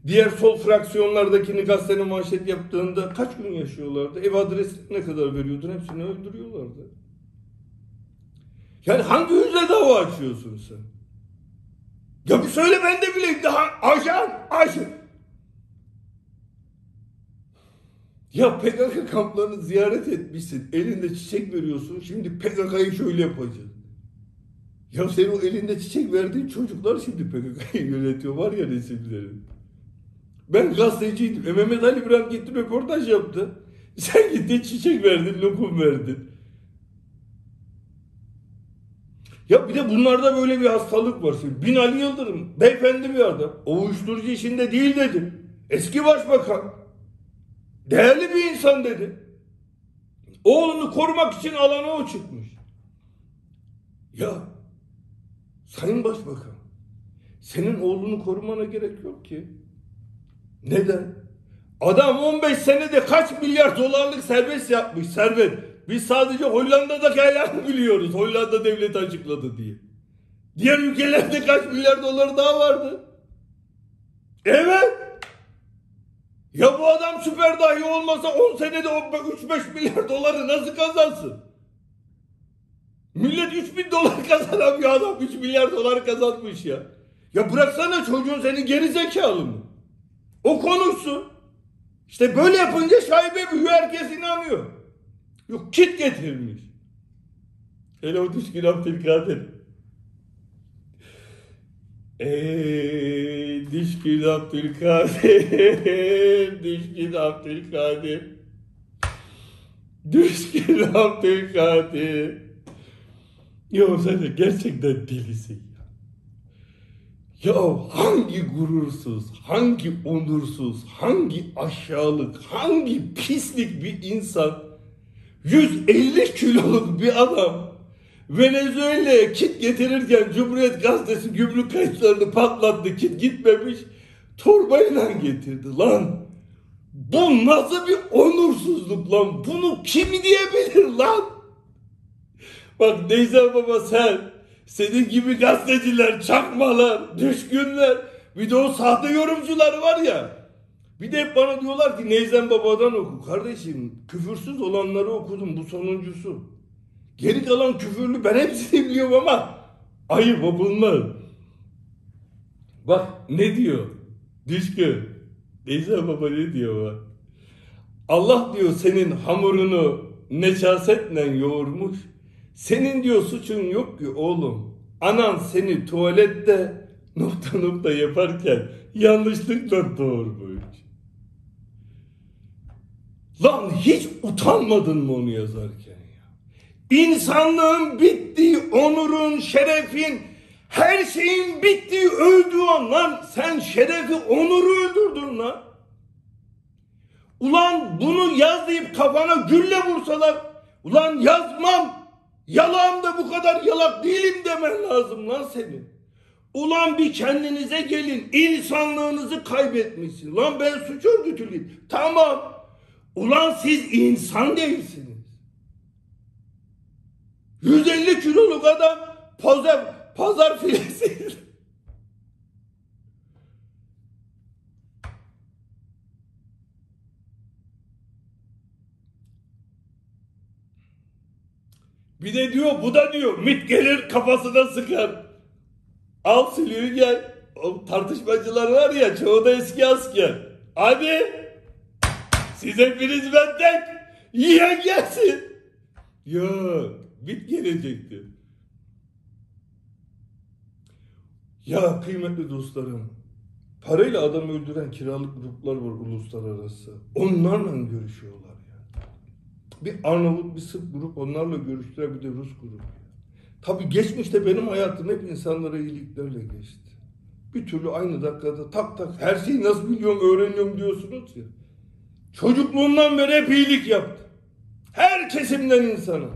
Diğer sol fraksiyonlardakini gazetenin manşet yaptığında kaç gün yaşıyorlardı? Ev adresi ne kadar veriyordun? Hepsini öldürüyorlardı. Yani hangi yüzle dava açıyorsun sen? Ya bir söyle ben de bileyim. Daha ajan, ajan. Ya PKK kamplarını ziyaret etmişsin. Elinde çiçek veriyorsun. Şimdi PKK'yı şöyle yapacağız. Ya senin o elinde çiçek verdiğin çocuklar şimdi PKK'yı yönetiyor. Var ya resimleri. Ben gazeteciydim. E Mehmet Ali İbrahim gitti röportaj yaptı. Sen gittin çiçek verdin, lokum verdin. Ya bir de bunlarda böyle bir hastalık var. Şimdi Binali Yıldırım, beyefendi bir adam. O uyuşturucu işinde değil dedi. Eski başbakan. Değerli bir insan dedi. Oğlunu korumak için alana o çıkmış. Ya Sayın Başbakan senin oğlunu korumana gerek yok ki. Neden? Adam 15 senede kaç milyar dolarlık serbest yapmış servet. Biz sadece Hollanda'daki ayağını biliyoruz. Hollanda devleti açıkladı diye. Diğer ülkelerde kaç milyar doları daha vardı? Evet. Ya bu adam süper dahi olmasa 10 senede 3-5 milyar doları nasıl kazansın? Millet 3 bin dolar kazanamıyor adam 3 milyar dolar kazanmış ya. Ya bıraksana çocuğun seni geri zekalı mı? O konuşsun. İşte böyle yapınca şaibe büyüyor herkes inanıyor. Yok kit getirmiş. Hele o düşkün Abdülkadir. Eee *laughs* düşkün Abdülkadir. düşkün Abdülkadir. Düşkün Abdülkadir. Ya sen de gerçekten delisin ya. Ya hangi gurursuz, hangi onursuz, hangi aşağılık, hangi pislik bir insan 150 kiloluk bir adam Venezuela'ya kit getirirken Cumhuriyet Gazetesi gümrük kayıtlarını patlattı kit gitmemiş torbayla getirdi lan. Bu nasıl bir onursuzluk lan? Bunu kim diyebilir lan? Bak Neyzen Baba sen, senin gibi gazeteciler, çakmalar, düşkünler, bir de o sahte yorumcular var ya. Bir de hep bana diyorlar ki Neyzen Baba'dan oku. Kardeşim küfürsüz olanları okudum bu sonuncusu. Geri kalan küfürlü ben hepsini biliyorum ama ayıp o bunlar. Bak ne diyor? Düşkün. Neyzen Baba ne diyor bak. Allah diyor senin hamurunu necasetle yoğurmuş. Senin diyor suçun yok ki oğlum. Anan seni tuvalette nokta nokta yaparken yanlışlıkla doğurmuş. Lan hiç utanmadın mı onu yazarken ya? İnsanlığın bittiği, onurun, şerefin, her şeyin bittiği, öldüğü an lan sen şerefi, onuru öldürdün lan. Ulan bunu yaz deyip kafana gülle vursalar, ulan yazmam, Yalan da bu kadar yalak değilim demen lazım lan senin. Ulan bir kendinize gelin. İnsanlığınızı kaybetmişsin. Lan ben suç örgütülüyüm. Tamam. Ulan siz insan değilsiniz. 150 kiloluk adam pazar, pazar filesi. Bir de diyor bu da diyor mit gelir kafasına sıkar. Al silüğü gel. O tartışmacılar var ya çoğu da eski asker. Hadi. Siz hepiniz benden yiyen gelsin. Yok. Mit gelecekti. Ya kıymetli dostlarım. Parayla adam öldüren kiralık gruplar var uluslararası. Onlarla görüşüyorlar. Bir Arnavut, bir Sırp grup onlarla görüştüler bir de Rus grubu. Tabi geçmişte benim hayatım hep insanlara iyiliklerle geçti. Bir türlü aynı dakikada tak tak her şeyi nasıl biliyorum öğreniyorum diyorsunuz ya. Çocukluğumdan beri hep iyilik yaptı. Her kesimden insana.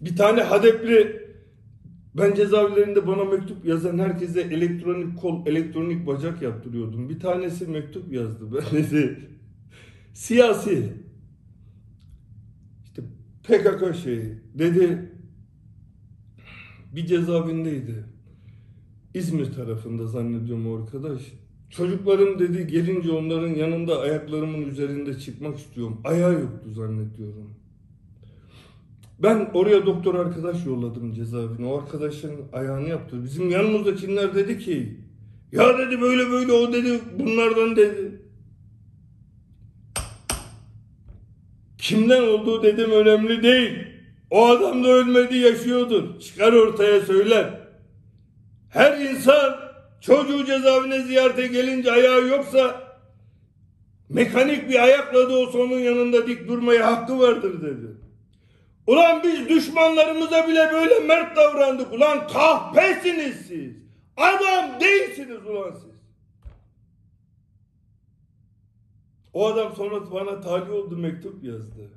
Bir tane Hadepli ben cezaevlerinde bana mektup yazan herkese elektronik kol, elektronik bacak yaptırıyordum. Bir tanesi mektup yazdı. Ben dedi siyasi işte PKK şeyi dedi bir cezaevindeydi. İzmir tarafında zannediyorum arkadaş. Çocuklarım dedi gelince onların yanında ayaklarımın üzerinde çıkmak istiyorum. Ayağı yoktu zannediyorum. Ben oraya doktor arkadaş yolladım cezaevine. O arkadaşın ayağını yaptı. Bizim yanımızdakiler dedi ki ya dedi böyle böyle o dedi bunlardan dedi. Kimden olduğu dedim önemli değil. O adam da ölmedi yaşıyordur. Çıkar ortaya söyler. Her insan çocuğu cezaevine ziyarete gelince ayağı yoksa mekanik bir ayakla da olsa onun yanında dik durmaya hakkı vardır dedi. Ulan biz düşmanlarımıza bile böyle mert davrandık. Ulan kahpesiniz siz. Adam değilsiniz ulan siz. O adam sonra bana tali oldu mektup yazdı.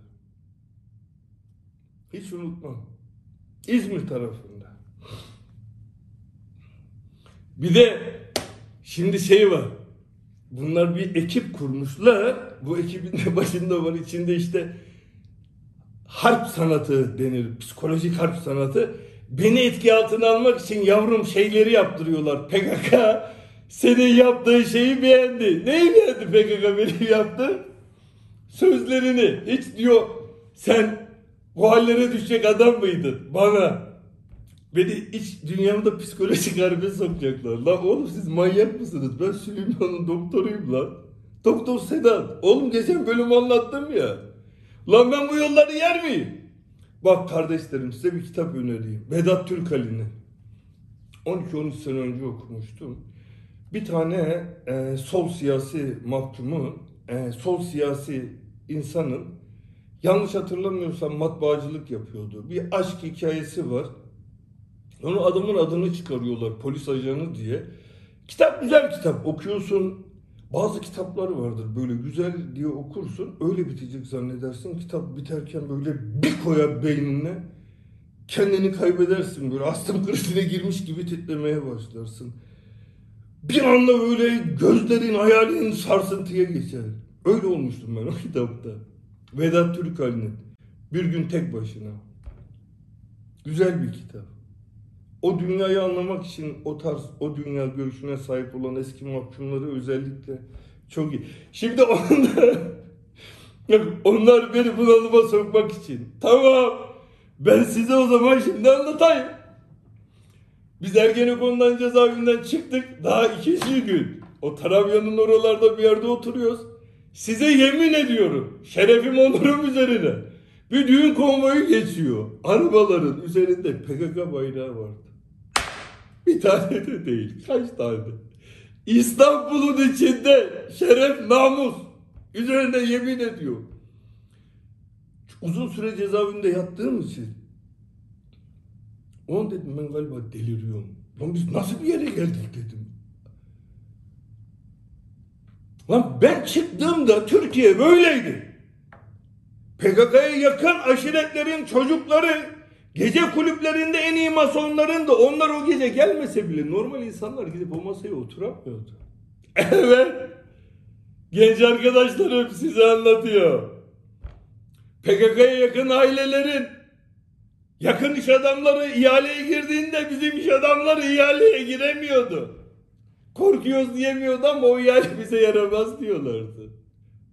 Hiç unutmam. İzmir tarafında. Bir de şimdi şey var. Bunlar bir ekip kurmuşlar. Bu ekibin de başında var. içinde işte harp sanatı denir. Psikolojik harp sanatı. Beni etki altına almak için yavrum şeyleri yaptırıyorlar. PKK senin yaptığın şeyi beğendi. Neyi beğendi PKK benim yaptı? Sözlerini. Hiç diyor sen bu hallere düşecek adam mıydın? Bana. Beni iç dünyamda psikolojik harbe sokacaklar. Lan oğlum siz manyak mısınız? Ben Süleyman'ın doktoruyum lan. Doktor Sedat. Oğlum geçen bölüm anlattım ya. Lan ben bu yolları yer miyim? Bak kardeşlerim size bir kitap önereyim. Vedat Türkali'nin. 12-13 sene önce okumuştum. Bir tane e, sol siyasi mahkumu, e, sol siyasi insanın yanlış hatırlamıyorsam matbaacılık yapıyordu. Bir aşk hikayesi var. Onu adamın adını çıkarıyorlar polis ajanı diye. Kitap güzel kitap okuyorsun. Bazı kitapları vardır böyle güzel diye okursun öyle bitecek zannedersin. Kitap biterken böyle bir koyar beynine kendini kaybedersin böyle astım krizine girmiş gibi titremeye başlarsın. Bir anda böyle gözlerin hayalin sarsıntıya geçer. Öyle olmuştum ben o kitapta. Vedat Türkal'in Bir gün tek başına. Güzel bir kitap. O dünyayı anlamak için o tarz, o dünya görüşüne sahip olan eski mahkumları özellikle çok iyi. Şimdi onlar, *laughs* onlar beni bunalıma sokmak için. Tamam. Ben size o zaman şimdi anlatayım. Biz Ergenekon'dan cezaevinden çıktık. Daha ikinci gün. O Tarabya'nın oralarda bir yerde oturuyoruz. Size yemin ediyorum. Şerefim onurum üzerine. Bir düğün konvoyu geçiyor. Arabaların üzerinde PKK bayrağı vardı. Bir tane de değil. Kaç tane? İstanbul'un içinde şeref namus. Üzerinde yemin ediyor. Uzun süre cezaevinde yattığım için. On dedim ben galiba deliriyorum. Lan biz nasıl bir yere geldik dedim. Lan ben çıktığımda Türkiye böyleydi. PKK'ya yakın aşiretlerin çocukları gece kulüplerinde en iyi masonların da onlar o gece gelmese bile normal insanlar gidip o masaya oturamıyordu. *laughs* Evet. Genç arkadaşlarım size anlatıyor. PKK'ya yakın ailelerin yakın iş adamları ihaleye girdiğinde bizim iş adamları ihaleye giremiyordu. Korkuyoruz diyemiyordu ama o ihale *laughs* bize yaramaz diyorlardı.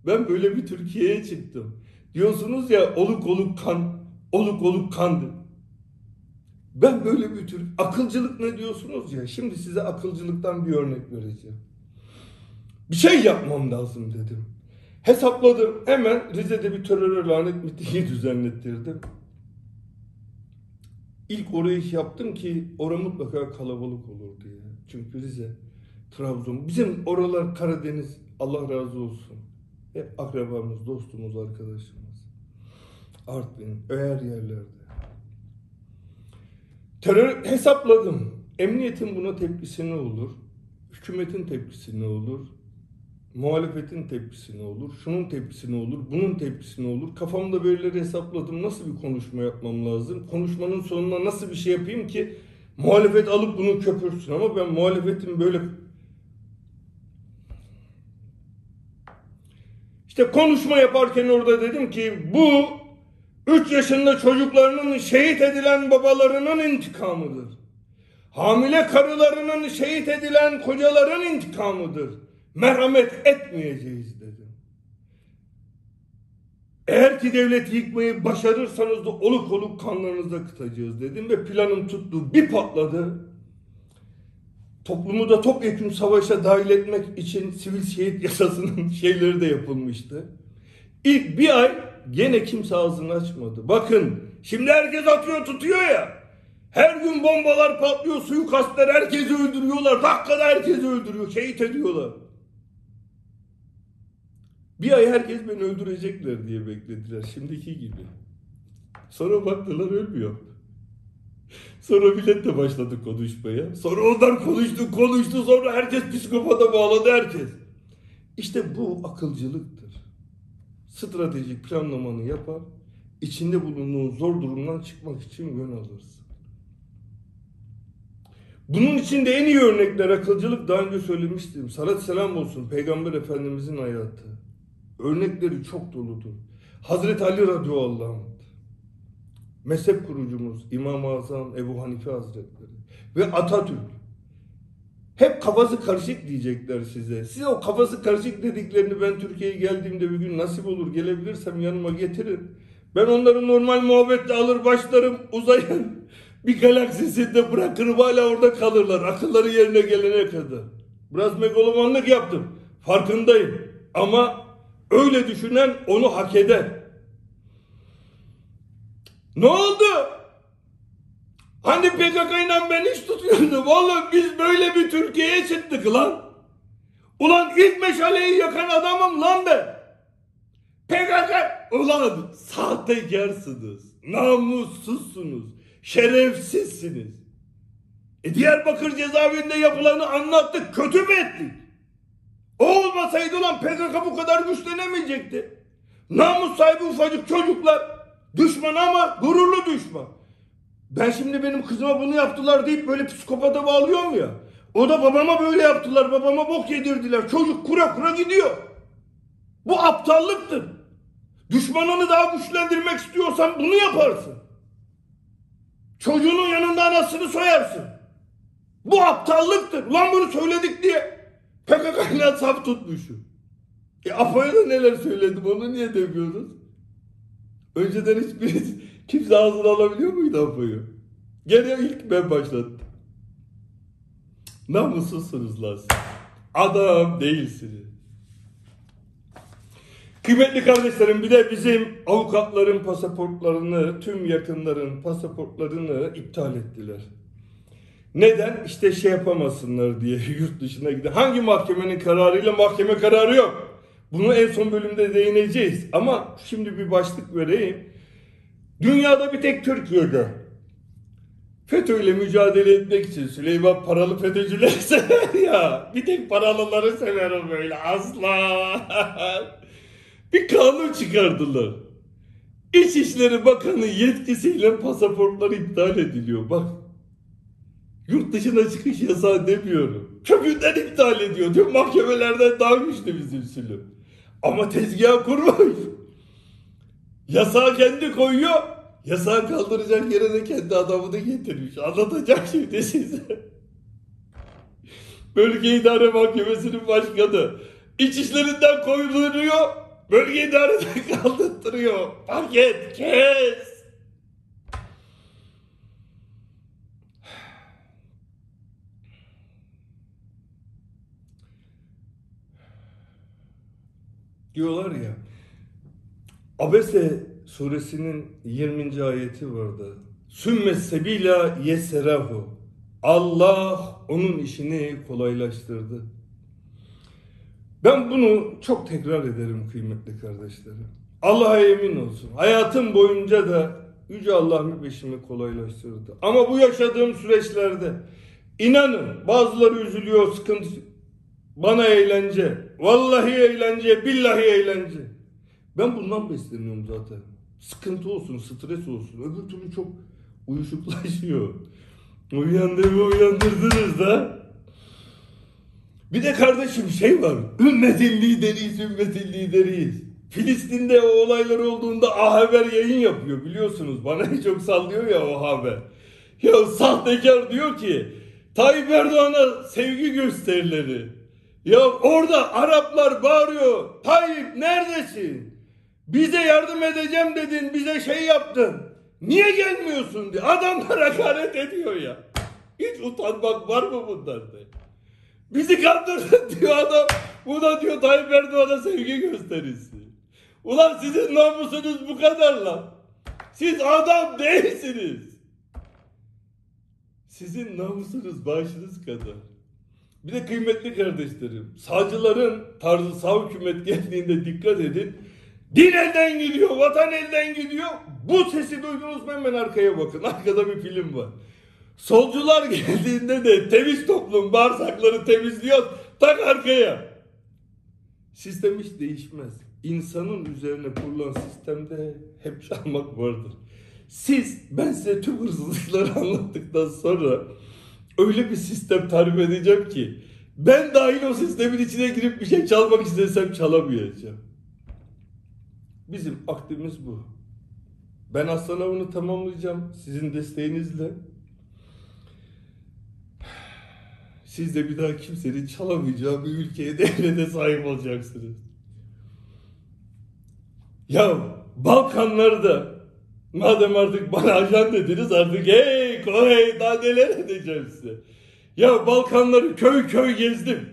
Ben böyle bir Türkiye'ye çıktım. Diyorsunuz ya oluk oluk kan, oluk oluk kandı. Ben böyle bir tür akılcılık ne diyorsunuz ya. Şimdi size akılcılıktan bir örnek vereceğim. Bir şey yapmam lazım dedim. Hesapladım. Hemen Rize'de bir terör lanet mitingi *laughs* düzenlettirdim. İlk orayı yaptım ki orada mutlaka kalabalık olur diye. Çünkü Rize, Trabzon, bizim oralar Karadeniz Allah razı olsun. Hep akrabamız, dostumuz, arkadaşımız. Artvin, öğer yerlerde. Terör hesapladım. Emniyetin buna tepkisi ne olur? Hükümetin tepkisi ne olur? Muhalefetin tepkisi ne olur, şunun tepkisi ne olur, bunun tepkisi ne olur. Kafamda böyleleri hesapladım. Nasıl bir konuşma yapmam lazım? Konuşmanın sonuna nasıl bir şey yapayım ki muhalefet alıp bunu köpürsün. Ama ben muhalefetin böyle İşte konuşma yaparken orada dedim ki bu 3 yaşında çocuklarının şehit edilen babalarının intikamıdır. Hamile karılarının şehit edilen kocaların intikamıdır. Merhamet etmeyeceğiz dedim. Eğer ki devleti yıkmayı başarırsanız da oluk oluk kanlarınızı akıtacağız dedim ve planım tuttu. Bir patladı. Toplumu da topyekun savaşa dahil etmek için sivil şehit yasasının *laughs* şeyleri de yapılmıştı. İlk bir ay gene kimse ağzını açmadı. Bakın şimdi herkes atıyor tutuyor ya. Her gün bombalar patlıyor, suikastler herkesi öldürüyorlar. Dakikada herkesi öldürüyor, şehit ediyorlar. Bir ay herkes beni öldürecekler diye beklediler. Şimdiki gibi. Sonra baktılar ölmüyor. Sonra millet de başladı konuşmaya. Sonra onlar konuştu, konuştu. Sonra herkes psikopata bağladı herkes. İşte bu akılcılıktır. Stratejik planlamanı yapar. içinde bulunduğun zor durumdan çıkmak için yön alırsın. Bunun için de en iyi örnekler akılcılık daha önce söylemiştim. Salat selam olsun Peygamber Efendimizin hayatı. Örnekleri çok doludur. Hazreti Ali radıyallahu anh. Mezhep kurucumuz İmam-ı Azam Ebu Hanife Hazretleri ve Atatürk. Hep kafası karışık diyecekler size. Size o kafası karışık dediklerini ben Türkiye'ye geldiğimde bir gün nasip olur gelebilirsem yanıma getirin. Ben onları normal muhabbetle alır başlarım uzayan *laughs* bir galaksisinde bırakırım hala orada kalırlar. Akılları yerine gelene kadar. Biraz megalomanlık yaptım. Farkındayım. Ama öyle düşünen onu hak eder. Ne oldu? Hani PKK ile ben iş tutuyordum. Oğlum biz böyle bir Türkiye'ye çıktık lan. Ulan ilk meşaleyi yakan adamım lan ben. PKK ulan sahtekarsınız. Namussuzsunuz. Şerefsizsiniz. E Diyarbakır cezaevinde yapılanı anlattık. Kötü mü ettik? O olmasaydı ulan PKK bu kadar güçlenemeyecekti. Namus sahibi ufacık çocuklar. Düşman ama gururlu düşman. Ben şimdi benim kızıma bunu yaptılar deyip böyle psikopata bağlıyorum ya. O da babama böyle yaptılar. Babama bok yedirdiler. Çocuk kura kura gidiyor. Bu aptallıktır. Düşmanını daha güçlendirmek istiyorsan bunu yaparsın. Çocuğunun yanında anasını soyarsın. Bu aptallıktır. Ulan bunu söyledik diye PKK ile saf tutmuşum. E Apo'ya da neler söyledim onu niye demiyoruz? Önceden hiçbiriniz *laughs* kimse ağzına alabiliyor muydu Apo'yu? Gene ilk ben başlattım. Namussuzsunuz lan siz. Adam değilsiniz. Kıymetli kardeşlerim bir de bizim avukatların pasaportlarını, tüm yakınların pasaportlarını iptal ettiler. Neden? İşte şey yapamasınlar diye *laughs* yurt dışına giden. Hangi mahkemenin kararıyla mahkeme kararı yok. Bunu en son bölümde değineceğiz. Ama şimdi bir başlık vereyim. Dünyada bir tek Türkiye'de FETÖ'yle mücadele etmek için Süleyman paralı FETÖ'cüleri *laughs* sever ya. Bir tek paralıları severim böyle asla. *laughs* bir kanun çıkardılar. İçişleri Bakanı yetkisiyle pasaportlar iptal ediliyor. Bak yurt dışına çıkış yasağı demiyorum. Kökünden iptal ediyor. Tüm mahkemelerden daha güçlü bizim sülüm. Ama tezgah kurmuş. Yasağı kendi koyuyor. Yasağı kaldıracak yere de kendi adamını getirmiş. Anlatacak şimdi size. Bölge İdare Mahkemesi'nin başkanı. İçişlerinden koyuluyor. Bölge idareden *laughs* kaldırtırıyor. Paket kes. Diyorlar ya. Abese suresinin 20. ayeti vardı. Sümme sebila yeserahu. Allah onun işini kolaylaştırdı. Ben bunu çok tekrar ederim kıymetli kardeşlerim. Allah'a emin olsun. Hayatım boyunca da Yüce Allah mübeşimi kolaylaştırdı. Ama bu yaşadığım süreçlerde inanın bazıları üzülüyor, sıkıntı bana eğlence. Vallahi eğlence, billahi eğlence. Ben bundan besleniyorum zaten. Sıkıntı olsun, stres olsun. Öbür türlü çok uyuşuklaşıyor. Uyandırma uyandırdınız da. Bir de kardeşim şey var. Ümmetin lideriyiz, ümmetin lideriyiz. Filistin'de o olaylar olduğunda A Haber yayın yapıyor biliyorsunuz. Bana *laughs* çok sallıyor ya o haber. Ya sahtekar diyor ki Tayyip Erdoğan'a sevgi gösterileri. Ya orada Araplar bağırıyor. Tayyip neredesin? Bize yardım edeceğim dedin, bize şey yaptın. Niye gelmiyorsun diye. Adamlar hakaret ediyor ya. Hiç utanmak var mı bunlarda? Bizi kandırdın *laughs* diyor adam. Bu da diyor Tayyip Erdoğan'a sevgi gösterisi. Ulan sizin namusunuz bu kadar lan. Siz adam değilsiniz. Sizin namusunuz başınız kadar. Bir de kıymetli kardeşlerim, sağcıların tarzı sağ hükümet geldiğinde dikkat edin. Din elden gidiyor, vatan elden gidiyor. Bu sesi duydunuz mu hemen arkaya bakın. *laughs* Arkada bir film var. Solcular *laughs* geldiğinde de temiz toplum bağırsakları temizliyor. Tak arkaya. Sistem hiç değişmez. İnsanın üzerine kurulan sistemde hep çalmak vardır. Siz, ben size tüm hırsızlıkları *laughs* anlattıktan sonra öyle bir sistem tarif edeceğim ki ben dahil o sistemin içine girip bir şey çalmak istesem çalamayacağım. Bizim aklımız bu. Ben aslan avını tamamlayacağım sizin desteğinizle. Siz de bir daha kimsenin çalamayacağı bir ülkeye devlete sahip olacaksınız. Ya Balkanlarda madem artık bana ajan dediniz artık hey hey daha neler edeceğim size. Ya Balkanları köy köy gezdim.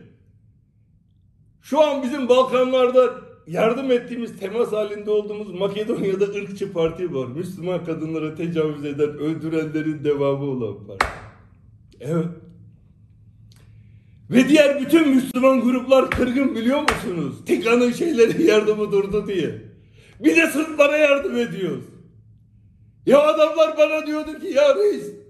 Şu an bizim Balkanlarda yardım ettiğimiz, temas halinde olduğumuz Makedonya'da ırkçı parti var. Müslüman kadınlara tecavüz eden, öldürenlerin devamı olan parti. Evet. Ve diğer bütün Müslüman gruplar kırgın biliyor musunuz? Tikan'ın şeyleri yardımı durdu diye. Bir de sırf bana yardım ediyoruz. Ya adamlar bana diyordu ki ya reis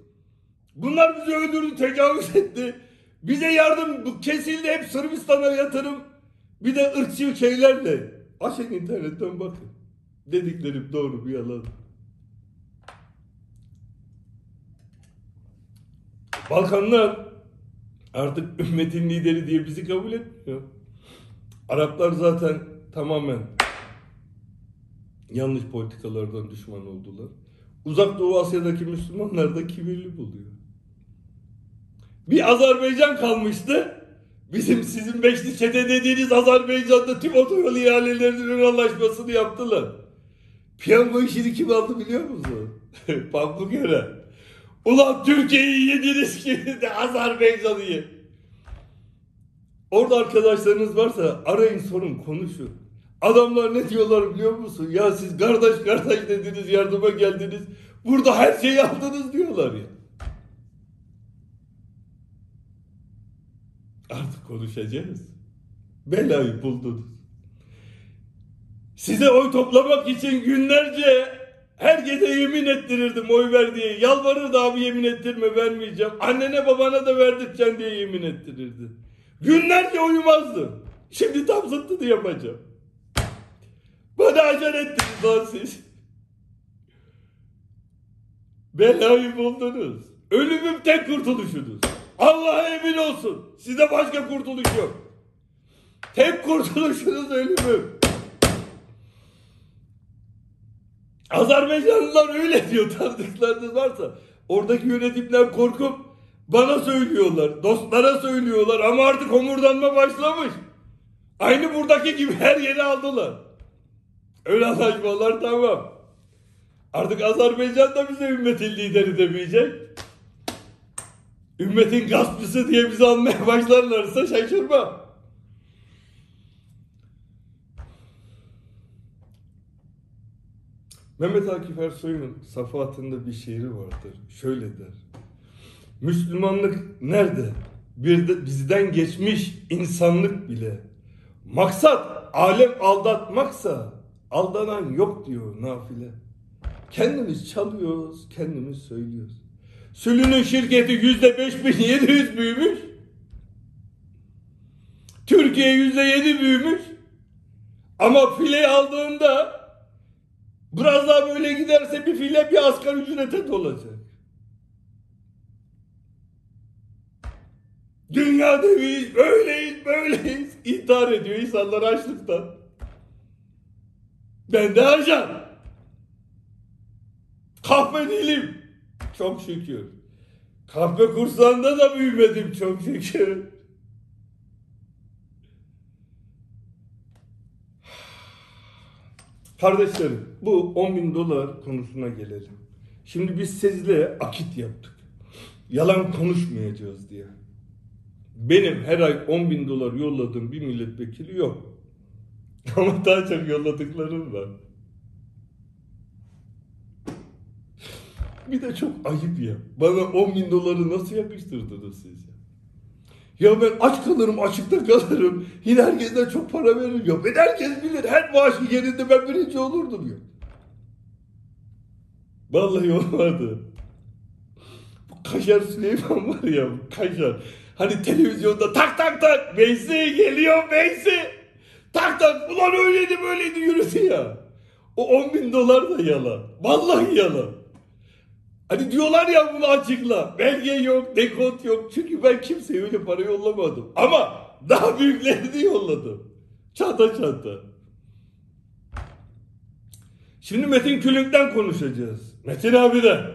bunlar bizi öldürdü, tecavüz etti. Bize yardım kesildi hep Sırbistan'a yatırım. Bir de ırkçı şeylerle. Açın internetten bakın. Dediklerim doğru bir yalan. Balkanlar artık ümmetin lideri diye bizi kabul etmiyor. Araplar zaten tamamen yanlış politikalardan düşman oldular. Uzak Doğu Asya'daki Müslümanlar da kibirli buluyor. Bir Azerbaycan kalmıştı. Bizim sizin beşli çete dediğiniz Azerbaycan'da tüm otoyol ihalelerinin anlaşmasını yaptılar. Piyango işini kim aldı biliyor musun? *laughs* Pamuk göre. Ulan Türkiye'yi yediniz ki de Azerbaycan'ı ye. Orada arkadaşlarınız varsa arayın sorun konuşun. Adamlar ne diyorlar biliyor musun? Ya siz kardeş kardeş dediniz yardıma geldiniz. Burada her şeyi aldınız diyorlar ya. Artık konuşacağız. Belayı buldunuz. Size oy toplamak için günlerce her gece yemin ettirirdim oy ver diye. Yalvarırdı abi yemin ettirme vermeyeceğim. Annene babana da verdirteceğim diye yemin ettirirdi. Günlerce uyumazdım. Şimdi tam zıttını yapacağım. Bana acar ettiniz lan siz. Belayı buldunuz. Ölümüm tek kurtuluşunuz. Allah'a emin olsun. Size başka kurtuluş yok. Tek kurtuluşunuz ölümüm. Azerbaycanlılar öyle diyor tanıdıklarınız varsa. Oradaki yönetimden korkup bana söylüyorlar. Dostlara söylüyorlar ama artık homurdanma başlamış. Aynı buradaki gibi her yeri aldılar. Öyle anlaşmalar tamam. Artık Azerbaycan da bize ümmetin lideri demeyecek. Ümmetin gaspçısı diye bizi almaya başlarlarsa şaşırmam. Mehmet Akif Ersoy'un safahatında bir şiiri vardır. Şöyle der. Müslümanlık nerede? Bir de bizden geçmiş insanlık bile. Maksat alem aldatmaksa aldanan yok diyor nafile. Kendimiz çalıyoruz, kendimiz söylüyoruz. Sülünün şirketi yüzde beş bin yedi yüz büyümüş. Türk Türkiye yüzde yedi büyümüş. Ama fileyi aldığında biraz daha böyle giderse bir file bir asgari ücrete dolacak. Dünya deviyiz, böyleyiz, böyleyiz. İntihar ediyor insanlar açlıktan. Ben de ajan. Kahve değilim. Çok şükür. Kahve kurslarında da büyümedim çok şükür. Kardeşlerim bu 10 bin dolar konusuna gelelim. Şimdi biz sizle akit yaptık. Yalan konuşmayacağız diye. Benim her ay 10 bin dolar yolladığım bir milletvekili yok. *laughs* Ama daha çok yolladıklarım var. Bir de çok ayıp ya. Bana 10 bin doları nasıl yakıştırdınız siz ya? Ya ben aç kalırım, açıkta kalırım. Yine herkesten çok para veririm. Ya ben herkes bilir. Her maaşı yerinde ben birinci olurdum ya. Vallahi olmadı. Bu Kaşar Süleyman var ya, Kaşar. Hani televizyonda tak tak tak, Veysi geliyor Veysi. Tak tak, ulan öyleydi böyleydi yürüdü ya. O 10 bin dolar da yalan. Vallahi yalan. Hani diyorlar ya bunu açıkla. Belge yok, dekont yok. Çünkü ben kimseye öyle para yollamadım. Ama daha büyüklerini yolladım. Çanta çanta. Şimdi Metin Külünk'ten konuşacağız. Metin abi de.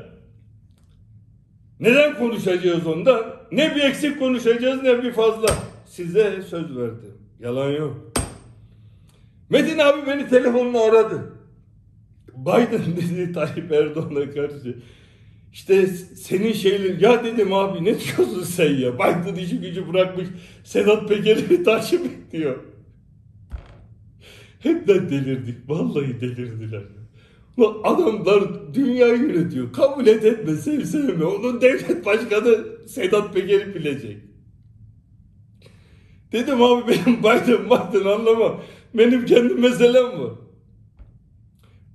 Neden konuşacağız ondan? Ne bir eksik konuşacağız ne bir fazla. Size söz verdim. Yalan yok. Metin abi beni telefonla aradı. Biden dedi Tayyip Erdoğan'a karşı. İşte senin şeyler ya dedim abi ne diyorsun sen ya? Biden işi gücü bırakmış Sedat Peker'i takip diyor. Hepten delirdik. Vallahi delirdiler. Ulan adamlar dünyayı yönetiyor. Kabul et etme, sev sevme. Onun devlet başkanı Sedat Peker'i bilecek. Dedim abi benim *laughs* Biden Biden anlamam. Benim kendi meselem var.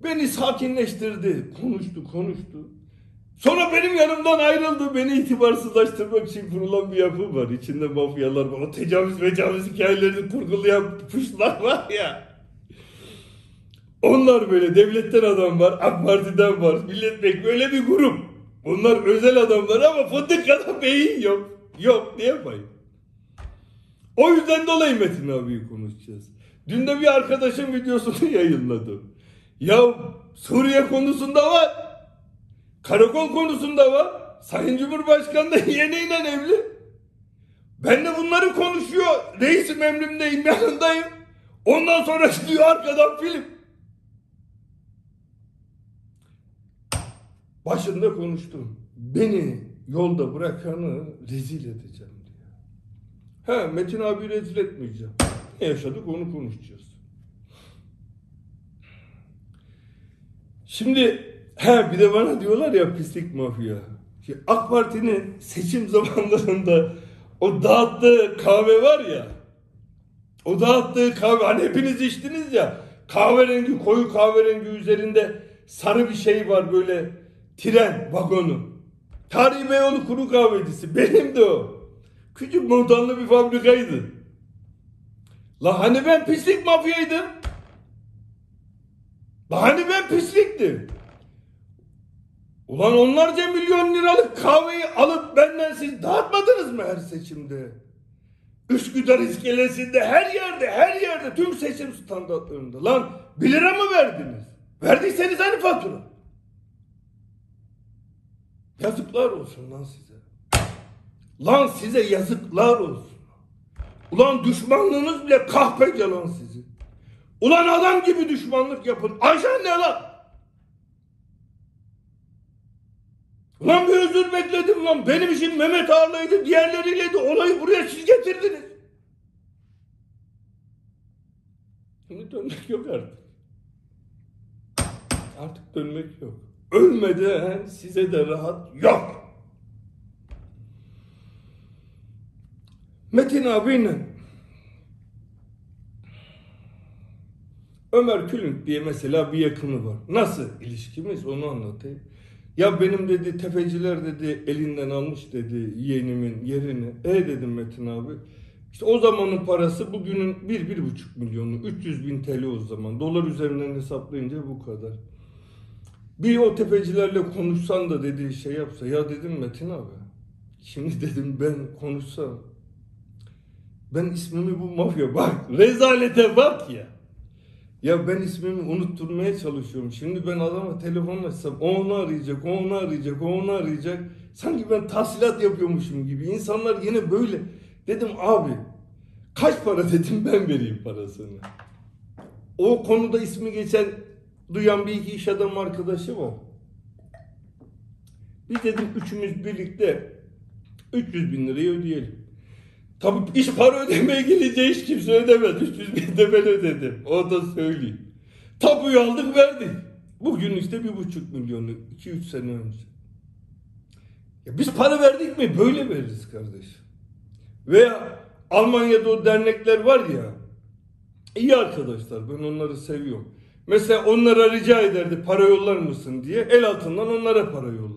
Beni sakinleştirdi. Konuştu konuştu. Sonra benim yanımdan ayrıldı. Beni itibarsızlaştırmak için kurulan bir yapı var. İçinde mafyalar var. O tecavüz mecavüz hikayelerini kurgulayan puşlar var ya. Onlar böyle devletten adam var, AK Parti'den var, milletvekili böyle bir grup. Bunlar özel adamlar ama fındık kadar beyin yok. Yok diyemeyin. O yüzden dolayı Metin abiyi konuşacağız. Dün de bir arkadaşım videosunu *laughs* yayınladım. Ya Suriye konusunda var. Karakol konusunda var. Sayın Cumhurbaşkanı da *laughs* yeğeniyle evli. Ben de bunları konuşuyor. Reisim emrimdeyim, yanındayım. Ondan sonra *laughs* çıkıyor arkadan film. Başında konuştum. Beni yolda bırakanı rezil edeceğim diye. He Metin abi rezil etmeyeceğim. Ne yaşadık onu konuşacağız. Şimdi he bir de bana diyorlar ya pislik mafya. Şimdi AK Parti'nin seçim zamanlarında o dağıttığı kahve var ya. O dağıttığı kahve hani hepiniz içtiniz ya. Kahverengi koyu kahverengi üzerinde sarı bir şey var böyle tren vagonu. Tarihi Beyoğlu kuru kahvecisi. Benim de o. Küçük montanlı bir fabrikaydı. La hani ben pislik mafyaydım. La hani ben pisliktim. Ulan onlarca milyon liralık kahveyi alıp benden siz dağıtmadınız mı her seçimde? Üsküdar iskelesinde her yerde her yerde tüm seçim standartlarında. Lan 1 lira mı verdiniz? Verdiyseniz hani fatura? Yazıklar olsun lan size. Lan size yazıklar olsun. Ulan düşmanlığınız bile kahpece lan sizin. Ulan adam gibi düşmanlık yapın. Ajan ne lan? Ulan bir özür bekledim lan. Benim işim Mehmet Ağar'laydı. Diğerleriyle de olayı buraya siz getirdiniz. Şimdi dönmek yok artık. Artık dönmek yok. Ölmeden size de rahat yok. Metin abiyle Ömer Külünk diye mesela bir yakını var. Nasıl ilişkimiz onu anlatayım. Ya benim dedi tefeciler dedi elinden almış dedi yeğenimin yerini. E dedim Metin abi. İşte o zamanın parası bugünün bir, bir buçuk milyonu. 300 bin TL o zaman. Dolar üzerinden hesaplayınca bu kadar. Bir o tepecilerle konuşsan da dediği şey yapsa. Ya dedim Metin abi. Şimdi dedim ben konuşsam. Ben ismimi bu mafya bak. Rezalete bak ya. Ya ben ismimi unutturmaya çalışıyorum. Şimdi ben adama telefon açsam o onu arayacak, o onu arayacak, o onu arayacak. Sanki ben tahsilat yapıyormuşum gibi. İnsanlar yine böyle. Dedim abi kaç para *laughs* dedim ben vereyim parasını. O konuda ismi geçen duyan bir iki iş adamı arkadaşı var. Biz dedim üçümüz birlikte 300 bin lirayı ödeyelim. Tabii iş para ödemeye gelince hiç kimse ödemez. 300 bin de ben ödedim. O da söyleyeyim. Tapuyu aldık verdik. Bugün işte bir buçuk milyonu 2-3 sene önce. Ya biz para verdik mi böyle veririz kardeş. Veya Almanya'da o dernekler var ya. İyi arkadaşlar ben onları seviyorum. Mesela onlara rica ederdi para yollar mısın diye el altından onlara para yollardı.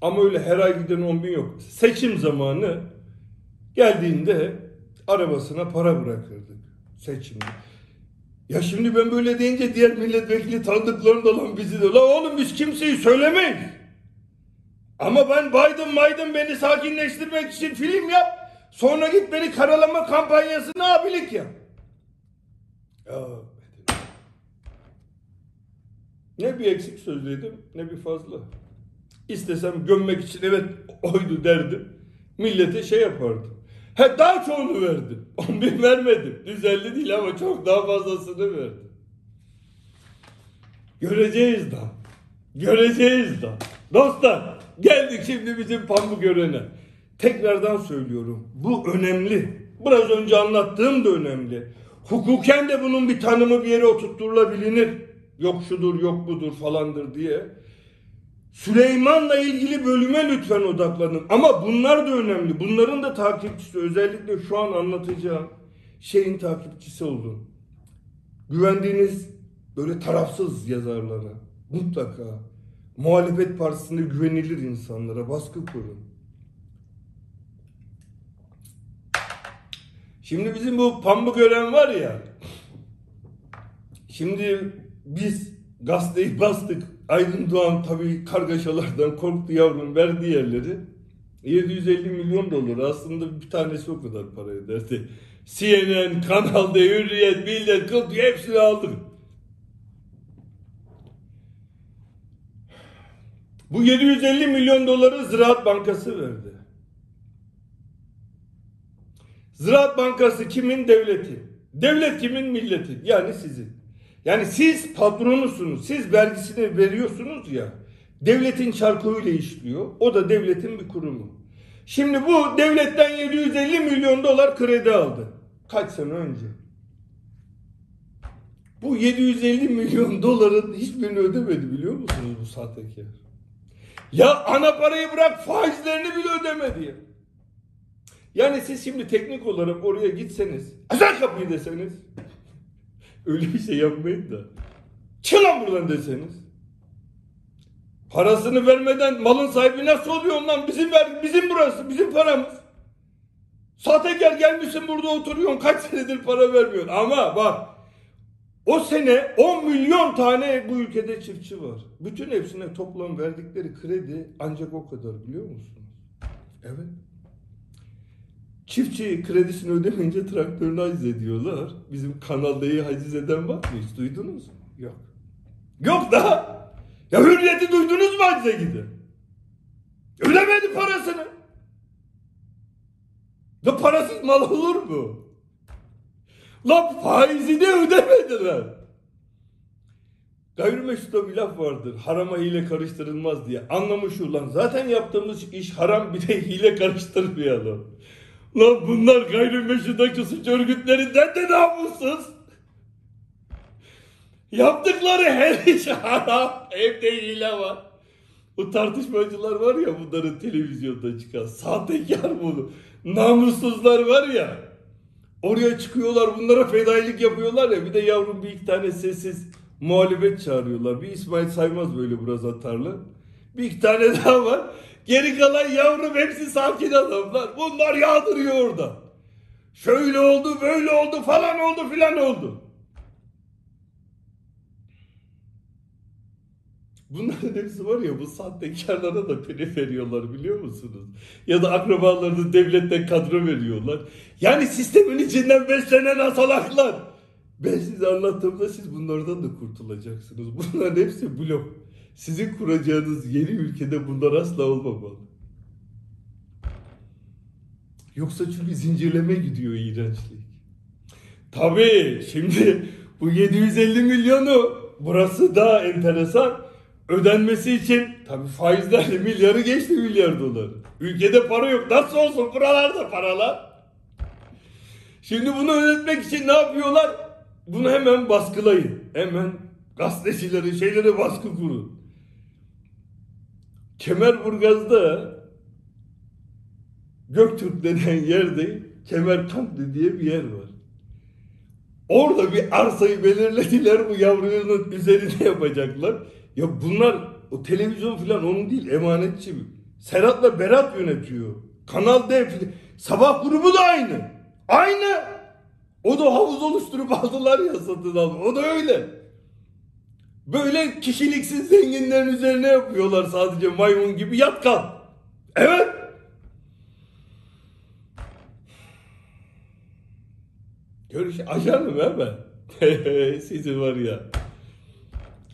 Ama öyle her ay giden 10 bin yok. Seçim zamanı geldiğinde arabasına para bırakırdık. Seçimde. Ya şimdi ben böyle deyince diğer milletvekili tanıdıklarım da lan bizi de. La oğlum biz kimseyi söylemeyiz. Ama ben Biden Biden beni sakinleştirmek için film yap. Sonra git beni karalama kampanyasına abilik yap. Ya, ne bir eksik sözlüydüm ne bir fazla. İstesem gömmek için evet oydu derdim. Millete şey yapardım. He daha çoğunu verdim. *laughs* 11 vermedim. 150 değil ama çok daha fazlasını verdim. Göreceğiz da. Göreceğiz da. Dostlar geldik şimdi bizim pamuk görene. Tekrardan söylüyorum. Bu önemli. Biraz önce anlattığım da önemli. Hukuken de bunun bir tanımı bir yere oturtturulabilir. Yok şudur yok budur falandır diye. Süleyman'la ilgili bölüme lütfen odaklanın. Ama bunlar da önemli. Bunların da takipçisi özellikle şu an anlatacağım şeyin takipçisi olun. Güvendiğiniz böyle tarafsız yazarlara mutlaka muhalefet partisinde güvenilir insanlara baskı kurun. Şimdi bizim bu pambuk gören var ya. Şimdi biz gazeteyi bastık. Aydın Doğan tabii kargaşalardan korktu yavrum verdi yerleri. 750 milyon dolar aslında bir tanesi o kadar para ederdi. CNN, Kanal D, Hürriyet, Millet, Kılt hepsini aldık. Bu 750 milyon doları Ziraat Bankası verdi. Ziraat Bankası kimin? Devletin. Devlet kimin? Milletin. Yani sizin. Yani siz patronusunuz. Siz vergisini veriyorsunuz ya. Devletin çarkıyla işliyor. O da devletin bir kurumu. Şimdi bu devletten 750 milyon dolar kredi aldı. Kaç sene önce? Bu 750 milyon doların hiçbirini ödemedi biliyor musunuz bu sahtekar? Ya ana parayı bırak faizlerini bile ödemedi ya. Yani siz şimdi teknik olarak oraya gitseniz, açar kapıyı deseniz, öyle bir şey yapmayın da, çık lan buradan deseniz, parasını vermeden malın sahibi nasıl oluyor ondan? Bizim ver, bizim burası, bizim paramız. Sahtekar gelmişsin burada oturuyorsun, kaç senedir para vermiyorsun. Ama bak, o sene 10 milyon tane bu ülkede çiftçi var. Bütün hepsine toplam verdikleri kredi ancak o kadar biliyor musunuz? Evet. Çiftçi kredisini ödemeyince traktörünü haciz ediyorlar. Bizim kanaldayı haciz eden var mı hiç duydunuz mu? Yok. Yok da. Ya hürriyeti duydunuz mu hacize giden? Ödemedi parasını. Ya parasız mal olur mu? Lan faizini ödemediler. Gayrimeşruta bir laf vardır. Harama hile karıştırılmaz diye. Anlamış ulan. Zaten yaptığımız iş haram bir de hile karıştırmayalım. Lan bunlar gayrimeşrudaki suç örgütlerinden de namussuz. Yaptıkları her iş haram. Evde hile var. O tartışmacılar var ya bunların televizyonda çıkan sahtekar bunu. Namussuzlar var ya. Oraya çıkıyorlar bunlara fedailik yapıyorlar ya. Bir de yavrum bir iki tane sessiz Muhalefet çağırıyorlar. Bir İsmail Saymaz böyle biraz atarlı. Bir iki tane daha var. Geri kalan yavrum hepsi sakin adamlar. Bunlar yağdırıyor orada. Şöyle oldu, böyle oldu, falan oldu, filan oldu. Bunların hepsi var ya bu sahtekarlara da prim veriyorlar biliyor musunuz? Ya da akrabalarını devletten kadro veriyorlar. Yani sistemin içinden beslenen asalaklar. Ben size anlattığımda siz bunlardan da kurtulacaksınız. Bunların hepsi blok. Sizin kuracağınız yeni ülkede bunlar asla olmamalı. Yoksa çünkü zincirleme gidiyor iğrençlik. Tabii şimdi bu 750 milyonu burası daha enteresan. Ödenmesi için tabii faizlerle *laughs* milyarı geçti milyar dolar. Ülkede para yok. Nasıl olsun buralarda paralar. Şimdi bunu ödetmek için ne yapıyorlar? Bunu hemen baskılayın. Hemen gazetecileri, şeyleri baskı kurun. Kemerburgaz'da Göktürk denen yerde Kemerkantlı diye bir yer var. Orada bir arsayı belirlediler bu yavrunun üzerine yapacaklar. Ya bunlar o televizyon falan onun değil emanetçi. Serhat'la Berat yönetiyor. Kanal D filan. Sabah grubu da aynı. Aynı. O da havuz oluşturup aldılar ya satın alma. O da öyle. Böyle kişiliksiz zenginlerin üzerine yapıyorlar sadece maymun gibi yat kal. Evet. Görüş ajanım he ben. *laughs* Sizin var ya.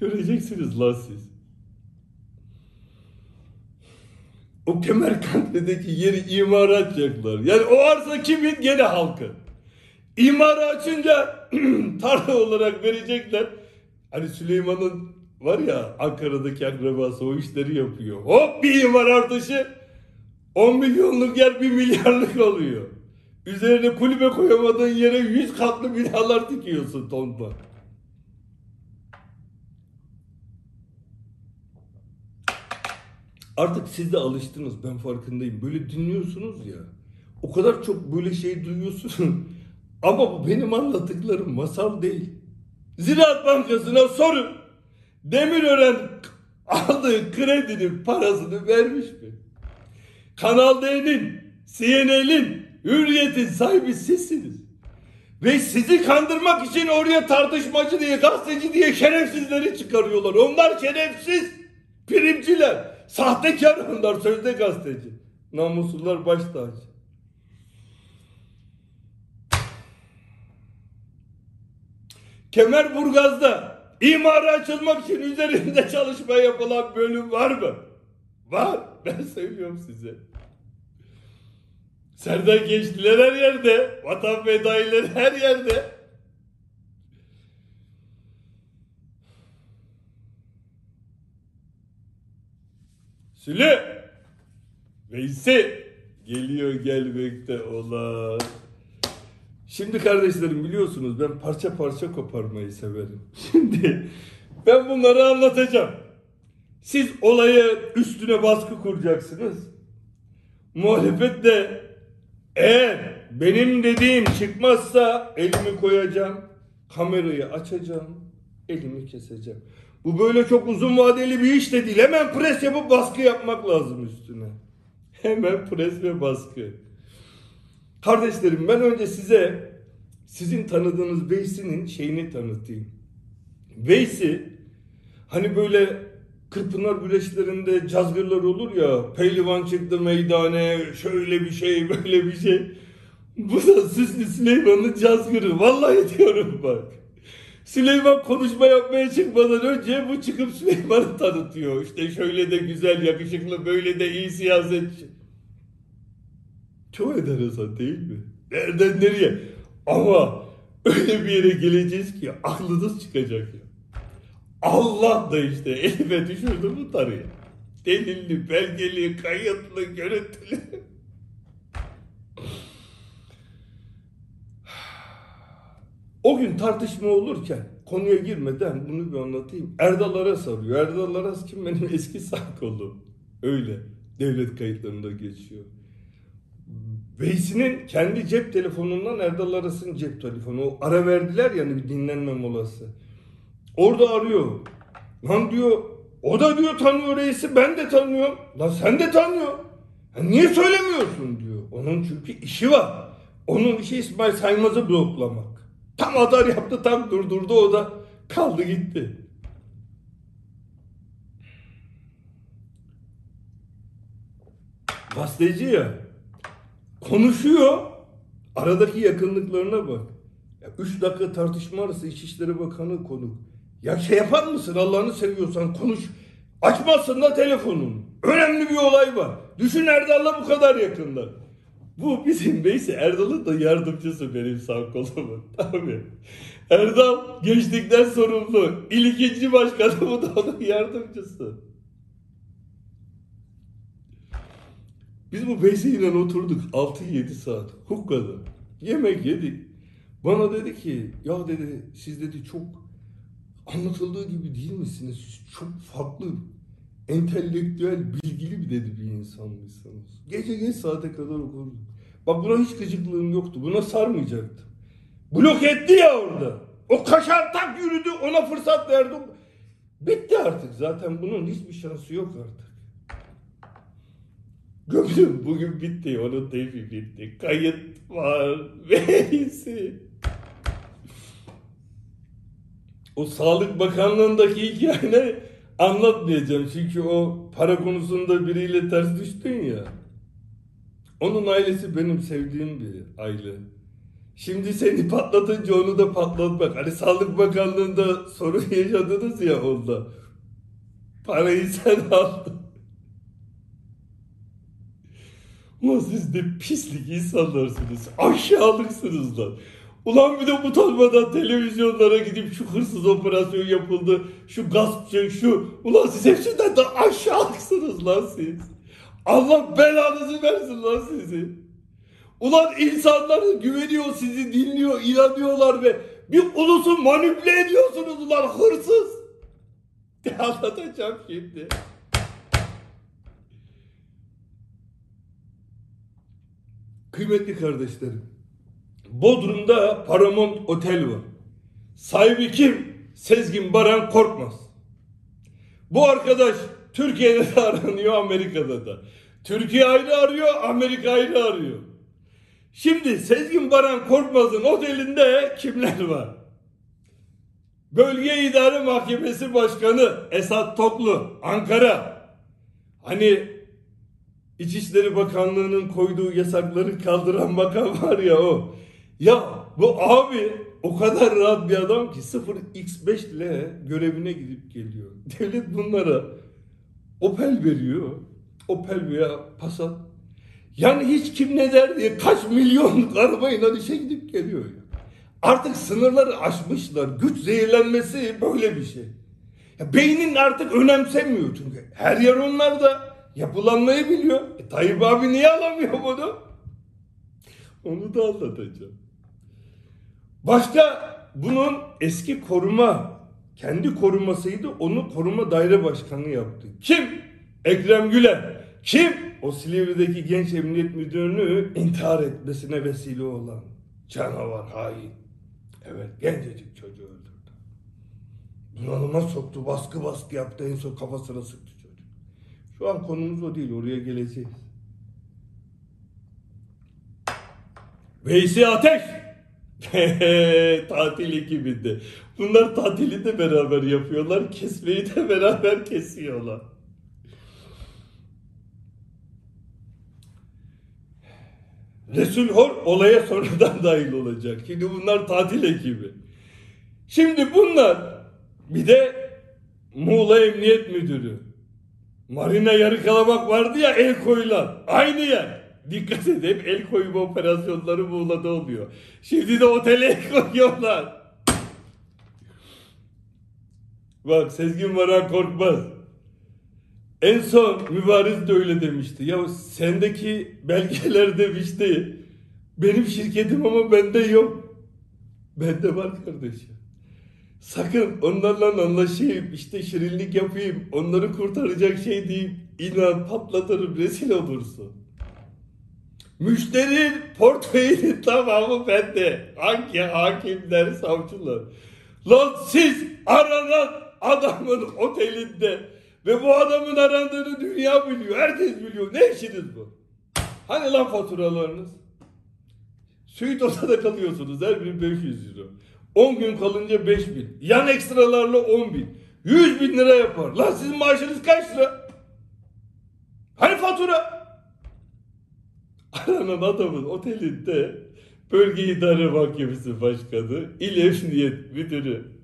Göreceksiniz lan siz. O Kemerkant'taki yeri imara açacaklar. Yani o arsa kimin? Gene halkın. İmarı açınca *clears throat* tarla olarak verecekler. Hani Süleyman'ın var ya Ankara'daki akrabası o işleri yapıyor. Hop bir imar artışı 10 milyonluk yer 1 milyarlık oluyor. Üzerine kulübe koyamadığın yere 100 katlı binalar dikiyorsun tonla. Artık siz de alıştınız ben farkındayım. Böyle dinliyorsunuz ya. O kadar çok böyle şey duyuyorsunuz. *laughs* Ama bu benim anlattıklarım masal değil. Ziraat Bankası'na sorun. Demirören aldığı kredinin parasını vermiş mi? Kanal D'nin, CNN'in, Hürriyet'in sahibi sizsiniz. Ve sizi kandırmak için oraya tartışmacı diye, gazeteci diye şerefsizleri çıkarıyorlar. Onlar şerefsiz, primciler. Sahtekar onlar sözde gazeteci. Namuslular baş tacı. Kemerburgaz'da imara açılmak için üzerinde *laughs* çalışma yapılan bölüm var mı? Var. Ben söylüyorum size. Serdar gençliler her yerde. Vatan fedaileri her yerde. Süle Veysi geliyor gelmekte olan. Şimdi kardeşlerim biliyorsunuz ben parça parça koparmayı severim. *laughs* Şimdi ben bunları anlatacağım. Siz olayı üstüne baskı kuracaksınız. Muhalefet de eğer benim dediğim çıkmazsa elimi koyacağım, kamerayı açacağım, elimi keseceğim. Bu böyle çok uzun vadeli bir iş de değil. Hemen pres yapıp baskı yapmak lazım üstüne. Hemen pres ve baskı. Kardeşlerim ben önce size sizin tanıdığınız Veysi'nin şeyini tanıtayım. Veysi hani böyle Kırpınar güreşlerinde cazgırlar olur ya pehlivan çıktı meydane şöyle bir şey böyle bir şey. Bu da Süslü Süleyman'ın cazgırı. Vallahi diyorum bak. Süleyman konuşma yapmaya çıkmadan önce bu çıkıp Süleyman'ı tanıtıyor. İşte şöyle de güzel, yakışıklı, böyle de iyi siyasetçi. Çok enteresan değil mi? Nereden nereye? Ama öyle bir yere geleceğiz ki aklınız çıkacak ya. Allah da işte elime düşürdü bu tarıyı. Delilli, belgeli, kayıtlı, görüntülü. *sighs* O gün tartışma olurken konuya girmeden bunu bir anlatayım. Erdal Aras arıyor. Erdal Aras kim? Benim eski sağ kolum. Öyle. Devlet kayıtlarında geçiyor. Veysi'nin kendi cep telefonundan Erdal Aras'ın cep telefonu. O ara verdiler yani bir dinlenme molası. Orada arıyor. Lan diyor o da diyor tanıyor reisi ben de tanıyorum. Lan sen de tanıyor. Niye söylemiyorsun diyor. Onun çünkü işi var. Onun işi İsmail Saymaz'ı bloklamak. Tam adar yaptı tam durdurdu o da kaldı gitti. Gazeteci ya. Konuşuyor. Aradaki yakınlıklarına bak. Ya üç dakika tartışma arası İçişleri Bakanı konuk. Ya şey yapar mısın Allah'ını seviyorsan konuş. Açmazsın da telefonunu. Önemli bir olay var. Düşün Erdal'la bu kadar yakında. Bu bizim neyse Erdal'ın da yardımcısı benim sağ kolumun. *laughs* Tabii. Erdal gençlikten sorumlu. İl ikinci başkanı bu da onun yardımcısı. Biz bu Veysi'yle oturduk 6-7 saat Hukka'da. Yemek yedik. Bana dedi ki ya dedi siz dedi çok anlatıldığı gibi değil misiniz? Siz çok farklı, entelektüel, bilgili bir dedi bir insan mısınız? Gece geç saate kadar okurduk. Bak buna hiç gıcıklığım yoktu. Buna sarmayacaktım. Blok etti ya orada. O kaşar tak yürüdü ona fırsat verdim. Bitti artık zaten bunun hiçbir şansı yok artık. Gömdüm bugün bitti onun teyfi bitti. Kayıt var. *laughs* Veysi. O Sağlık Bakanlığı'ndaki hikayeni anlatmayacağım. Çünkü o para konusunda biriyle ters düştün ya. Onun ailesi benim sevdiğim bir aile. Şimdi seni patlatınca onu da patlatmak. Hani Sağlık Bakanlığı'nda sorun *laughs* yaşadınız ya onda. Parayı sen aldın. Ulan siz de pislik insanlarsınız. Aşağılıksınız lan. Ulan bir de utanmadan televizyonlara gidip şu hırsız operasyon yapıldı, şu gaspçı, şu... Ulan siz hepsinden de aşağılıksınız lan siz. Allah belanızı versin lan sizi. Ulan insanlar güveniyor, sizi dinliyor, inanıyorlar ve bir ulusu manipüle ediyorsunuz ulan hırsız. *laughs* Anlatacağım şimdi. Kıymetli kardeşlerim, Bodrum'da Paramount Otel var. Sahibi kim? Sezgin Baran Korkmaz. Bu arkadaş Türkiye'de de *laughs* aranıyor, Amerika'da da. Türkiye ayrı arıyor, Amerika ayrı arıyor. Şimdi Sezgin Baran Korkmaz'ın otelinde kimler var? Bölge İdare Mahkemesi Başkanı Esat Toklu, Ankara. Hani İçişleri Bakanlığı'nın koyduğu yasakları kaldıran bakan var ya o. Ya bu abi o kadar rahat bir adam ki 0x5 ile görevine gidip geliyor. *laughs* Devlet bunlara Opel veriyor. Opel veya Passat. Yani hiç kim ne der diye kaç milyonluk *laughs* arabayla işe gidip geliyor. Artık sınırları aşmışlar. Güç zehirlenmesi böyle bir şey. Ya beynin artık önemsemiyor çünkü. Her yer onlarda. Yapılanmayı biliyor. E, Tayyip abi niye alamıyor bunu? Onu da anlatacağım. Başka bunun eski koruma, kendi korumasıydı. Onu koruma daire başkanı yaptı. Kim? Ekrem Güler. Kim? O Silivri'deki genç emniyet müdürünü intihar etmesine vesile olan canavar, hain. Evet, gencecik çocuğu öldürdü. Bunalıma soktu, baskı baskı yaptı, en son kafasına sıktı. Şu an konumuz o değil, oraya geleceğiz. Veysi Ateş! *laughs* tatil ekibinde. Bunlar tatili de beraber yapıyorlar, kesmeyi de *laughs* beraber kesiyorlar. Resul Hor olaya sonradan *laughs* dahil olacak. Şimdi bunlar tatil ekibi. Şimdi bunlar bir de Muğla Emniyet Müdürü. Marina yarı kalamak vardı ya el koyulan. Aynı yer. Dikkat edin hep el koyma operasyonları Muğla'da oluyor. Şimdi de otele el koyuyorlar. Bak Sezgin Baran korkmaz. En son mübariz de öyle demişti. Ya sendeki belgeler demişti. Benim şirketim ama bende yok. Bende var kardeşim. Sakın onlarla anlaşayım, işte şirinlik yapayım, onları kurtaracak şey değil. İnan patlatırım, rezil olursun. Müşterinin portföyünün tamamı bende. Hangi hakimler, savcılar. Lan siz aranan adamın otelinde ve bu adamın arandığını dünya biliyor. Herkes biliyor. Ne işiniz bu? Hani lan faturalarınız? Suite odada kalıyorsunuz. Her biri 500 euro. 10 gün kalınca 5000. Yan ekstralarla 10 bin. 100 bin lira yapar. Lan sizin maaşınız kaç lira? Hani fatura? Aranan adamın otelinde bölge idare mahkemesi başkanı, il emniyet müdürü.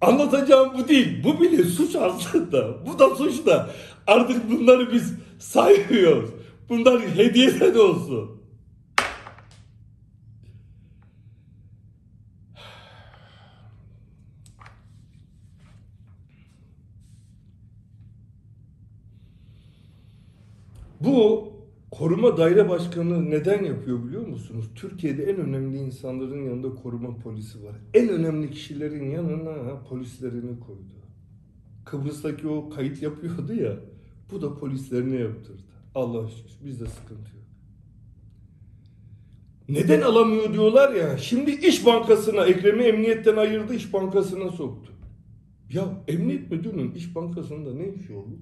Anlatacağım bu değil. Bu bile suç aslında. Bu da suç da. Artık bunları biz saymıyoruz. Bunlar hediyeden olsun. Bu koruma daire başkanı neden yapıyor biliyor musunuz? Türkiye'de en önemli insanların yanında koruma polisi var. En önemli kişilerin yanına polislerini koydu. Kıbrıs'taki o kayıt yapıyordu ya. Bu da polislerine yaptırdı. Allah şükür bizde sıkıntı yok. Neden alamıyor diyorlar ya. Şimdi İş Bankası'na Ekrem'i emniyetten ayırdı İş Bankası'na soktu. Ya emniyet müdürünün İş Bankası'nda ne işi olur?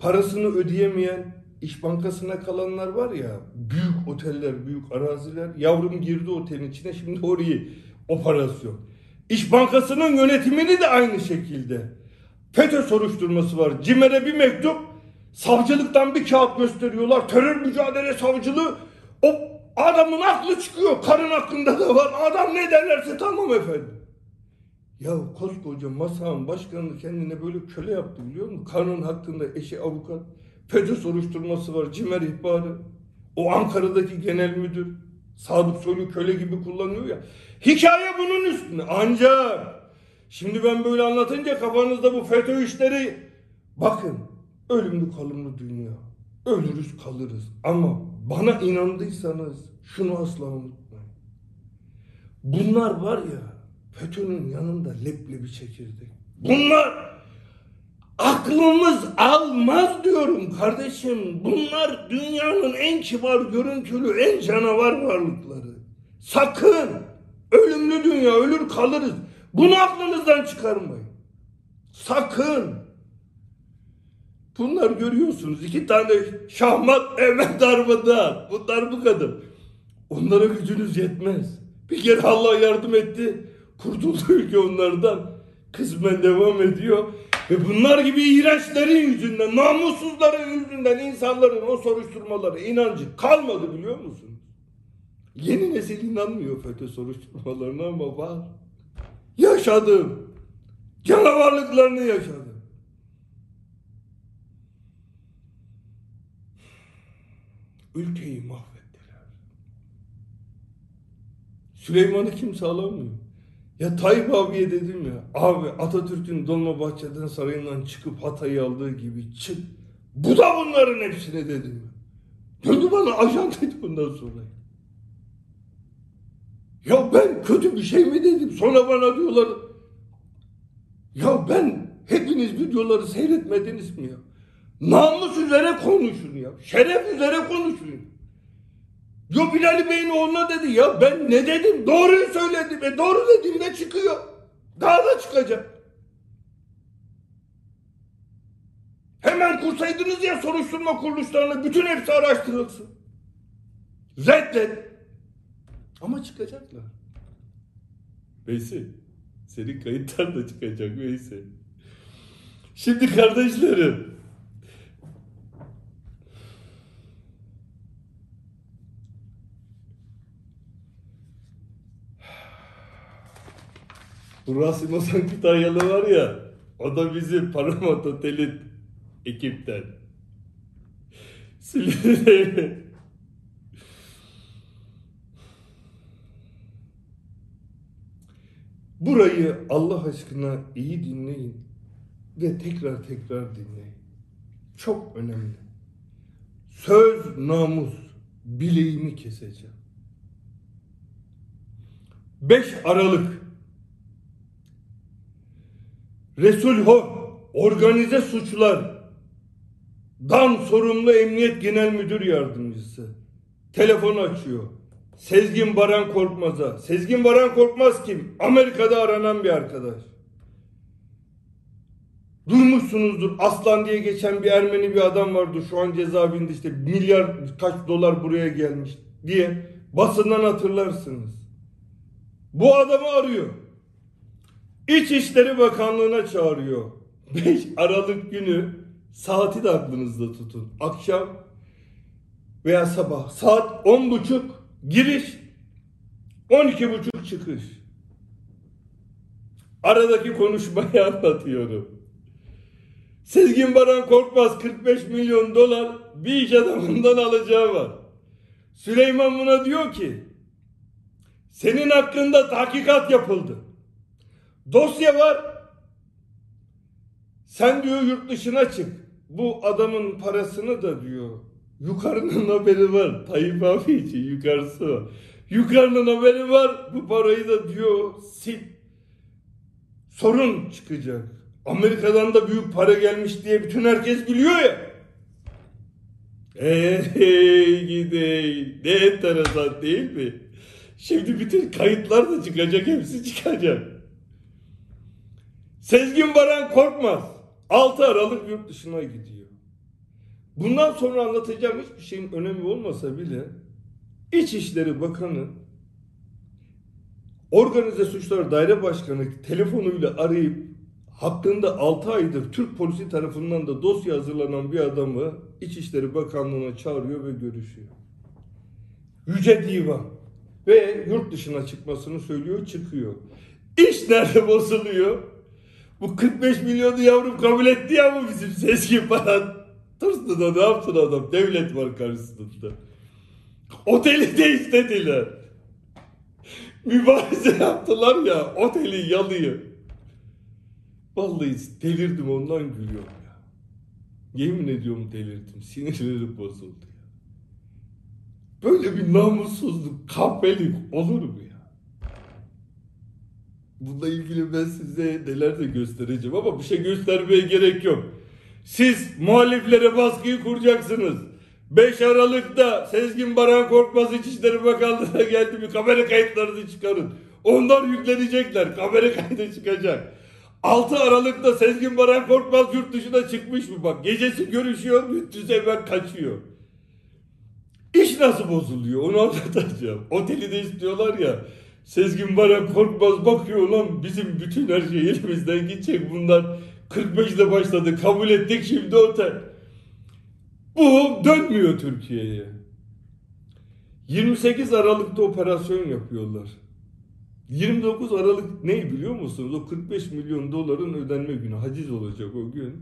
Parasını ödeyemeyen İş Bankası'na kalanlar var ya büyük oteller, büyük araziler. Yavrum girdi otelin içine şimdi orayı operasyon. İş Bankası'nın yönetimini de aynı şekilde. FETÖ soruşturması var. CİMER'e bir mektup. Savcılıktan bir kağıt gösteriyorlar. Terör mücadele savcılığı. O adamın aklı çıkıyor. Karın hakkında da var. Adam ne derlerse tamam efendim. Ya koskoca masanın başkanını kendine böyle köle yaptı biliyor musun? Karnın hakkında eşi avukat. FETÖ soruşturması var, cimer ihbarı. O Ankara'daki genel müdür. Sadık Soylu köle gibi kullanıyor ya. Hikaye bunun üstüne. Ancak şimdi ben böyle anlatınca kafanızda bu FETÖ işleri bakın ölümlü kalımlı dünya. Ölürüz kalırız. Ama bana inandıysanız şunu asla unutmayın. Bunlar var ya FETÖ'nün yanında leblebi çekirdek. Bunlar aklımız almaz diyorum kardeşim. Bunlar dünyanın en kibar görüntülü, en canavar varlıkları. Sakın ölümlü dünya ölür kalırız. Bunu aklınızdan çıkarmayın. Sakın. Bunlar görüyorsunuz iki tane şahmat evet darbada. Bunlar bu kadar. Onlara gücünüz yetmez. Bir kere Allah yardım etti. Kurtuldu ülke onlardan. Kısmen devam ediyor. Ve bunlar gibi iğrençlerin yüzünden, namussuzların yüzünden insanların o soruşturmaları inancı kalmadı biliyor musunuz? Yeni nesil inanmıyor FETÖ soruşturmalarına ama var. Yaşadım. Canavarlıklarını yaşadım. Ülkeyi mahvettiler. Süleyman'ı kimse alamıyor. Ya Tayyip abiye dedim ya, abi Atatürk'ün Dolmabahçe'den sarayından çıkıp Hatay'ı aldığı gibi çık. Bu da bunların hepsine dedim. Döndü bana ajan dedi bundan sonra. Ya ben kötü bir şey mi dedim? Sonra bana diyorlar. Ya ben hepiniz videoları seyretmediniz mi ya? Namus üzere konuşun ya. Şeref üzere konuşun. Yo Bilal Bey'in oğluna dedi ya ben ne dedim? Doğruyu söyledim. E doğru dediğimde çıkıyor. Daha da çıkacak. Hemen kursaydınız ya soruşturma kuruluşlarına bütün hepsi araştırılsın. Reddet. Ama çıkacaklar. Veysi, senin kayıtlar da çıkacak Veysi. Şimdi kardeşlerim, Bu Rasim Ozan Kütahyalı var ya, o da bizim Paramount Otel'in ekipten. Silivri. Burayı Allah aşkına iyi dinleyin ve tekrar tekrar dinleyin. Çok önemli. Söz namus bileğimi keseceğim. 5 Aralık Resul Hor organize suçlar Dan sorumlu Emniyet Genel Müdür Yardımcısı telefon açıyor. Sezgin Baran Korkmaz'a. Sezgin Baran Korkmaz kim? Amerika'da aranan bir arkadaş. Duymuşsunuzdur. Aslan diye geçen bir Ermeni bir adam vardı. Şu an cezaevinde işte milyar kaç dolar buraya gelmiş diye basından hatırlarsınız. Bu adamı arıyor. İçişleri Bakanlığı'na çağırıyor. *laughs* 5 Aralık günü saati de aklınızda tutun. Akşam veya sabah saat 10.30 giriş 12.30 çıkış. Aradaki konuşmayı *laughs* anlatıyorum. Sezgin Baran Korkmaz 45 milyon dolar bir iş adamından alacağı var. Süleyman buna diyor ki senin hakkında tahkikat yapıldı. Dosya var. Sen diyor yurt dışına çık. Bu adamın parasını da diyor. Yukarının haberi var. Tayyip abi için yukarısı var. Yukarının haberi var. Bu parayı da diyor sil. Sorun çıkacak. Amerika'dan da büyük para gelmiş diye bütün herkes biliyor ya. Ey gidey. Ne enteresan değil mi? Şimdi bütün kayıtlar da çıkacak. Hepsi çıkacak. Sezgin Baran Korkmaz 6 Aralık yurt dışına gidiyor. Bundan sonra anlatacağım hiçbir şeyin önemi olmasa bile İçişleri Bakanı Organize Suçlar Daire Başkanı telefonuyla arayıp hakkında 6 aydır Türk polisi tarafından da dosya hazırlanan bir adamı İçişleri Bakanlığı'na çağırıyor ve görüşüyor. Yüce Divan ve yurt dışına çıkmasını söylüyor, çıkıyor. İş nerede bozuluyor? Bu 45 milyonu yavrum kabul etti ya bu bizim Sezgin falan. Tırstı da ne yaptın adam? Devlet var karşısında. Oteli de istediler. Mübarize yaptılar ya oteli yalıyor. Vallahi delirdim ondan gülüyorum ya. Yemin ediyorum delirdim. Sinirlerim bozuldu ya. Böyle bir namussuzluk, kahpelik olur mu? Bununla ilgili ben size neler de göstereceğim ama bir şey göstermeye gerek yok. Siz muhaliflere baskıyı kuracaksınız. 5 Aralık'ta Sezgin Baran Korkmaz İçişleri Bakanlığı'na geldi bir kamera kayıtlarını çıkarın. Onlar yüklenecekler. Kamera kaydı çıkacak. 6 Aralık'ta Sezgin Baran Korkmaz yurt dışına çıkmış mı bak. Gecesi görüşüyor, gündüz hemen kaçıyor. İş nasıl bozuluyor onu anlatacağım. Oteli de istiyorlar ya. Sezgin Baran Korkmaz bakıyor lan bizim bütün her şey elimizden gidecek bunlar. 45'de başladı kabul ettik şimdi otel. Bu dönmüyor Türkiye'ye. 28 Aralık'ta operasyon yapıyorlar. 29 Aralık ne biliyor musunuz? O 45 milyon doların ödenme günü. Haciz olacak o gün.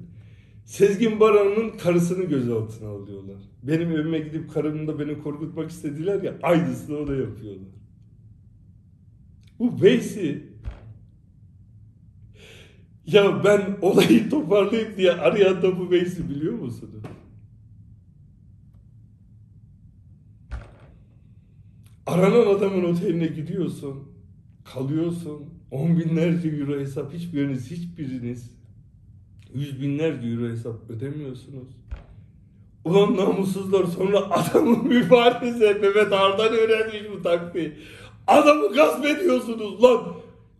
Sezgin Baran'ın karısını gözaltına alıyorlar. Benim evime gidip karımla beni korkutmak istediler ya aynısını o da yapıyorlar. Bu Veysi ya ben olayı toparlayayım diye arayan da bu Veysi biliyor musunuz? Aranan adamın oteline gidiyorsun, kalıyorsun, on binlerce euro hesap hiçbiriniz, hiçbiriniz yüz binlerce euro hesap ödemiyorsunuz. Ulan namussuzlar sonra adamın mübareze Mehmet Ardan öğrenmiş bu taktiği. Adamı gasp ediyorsunuz lan.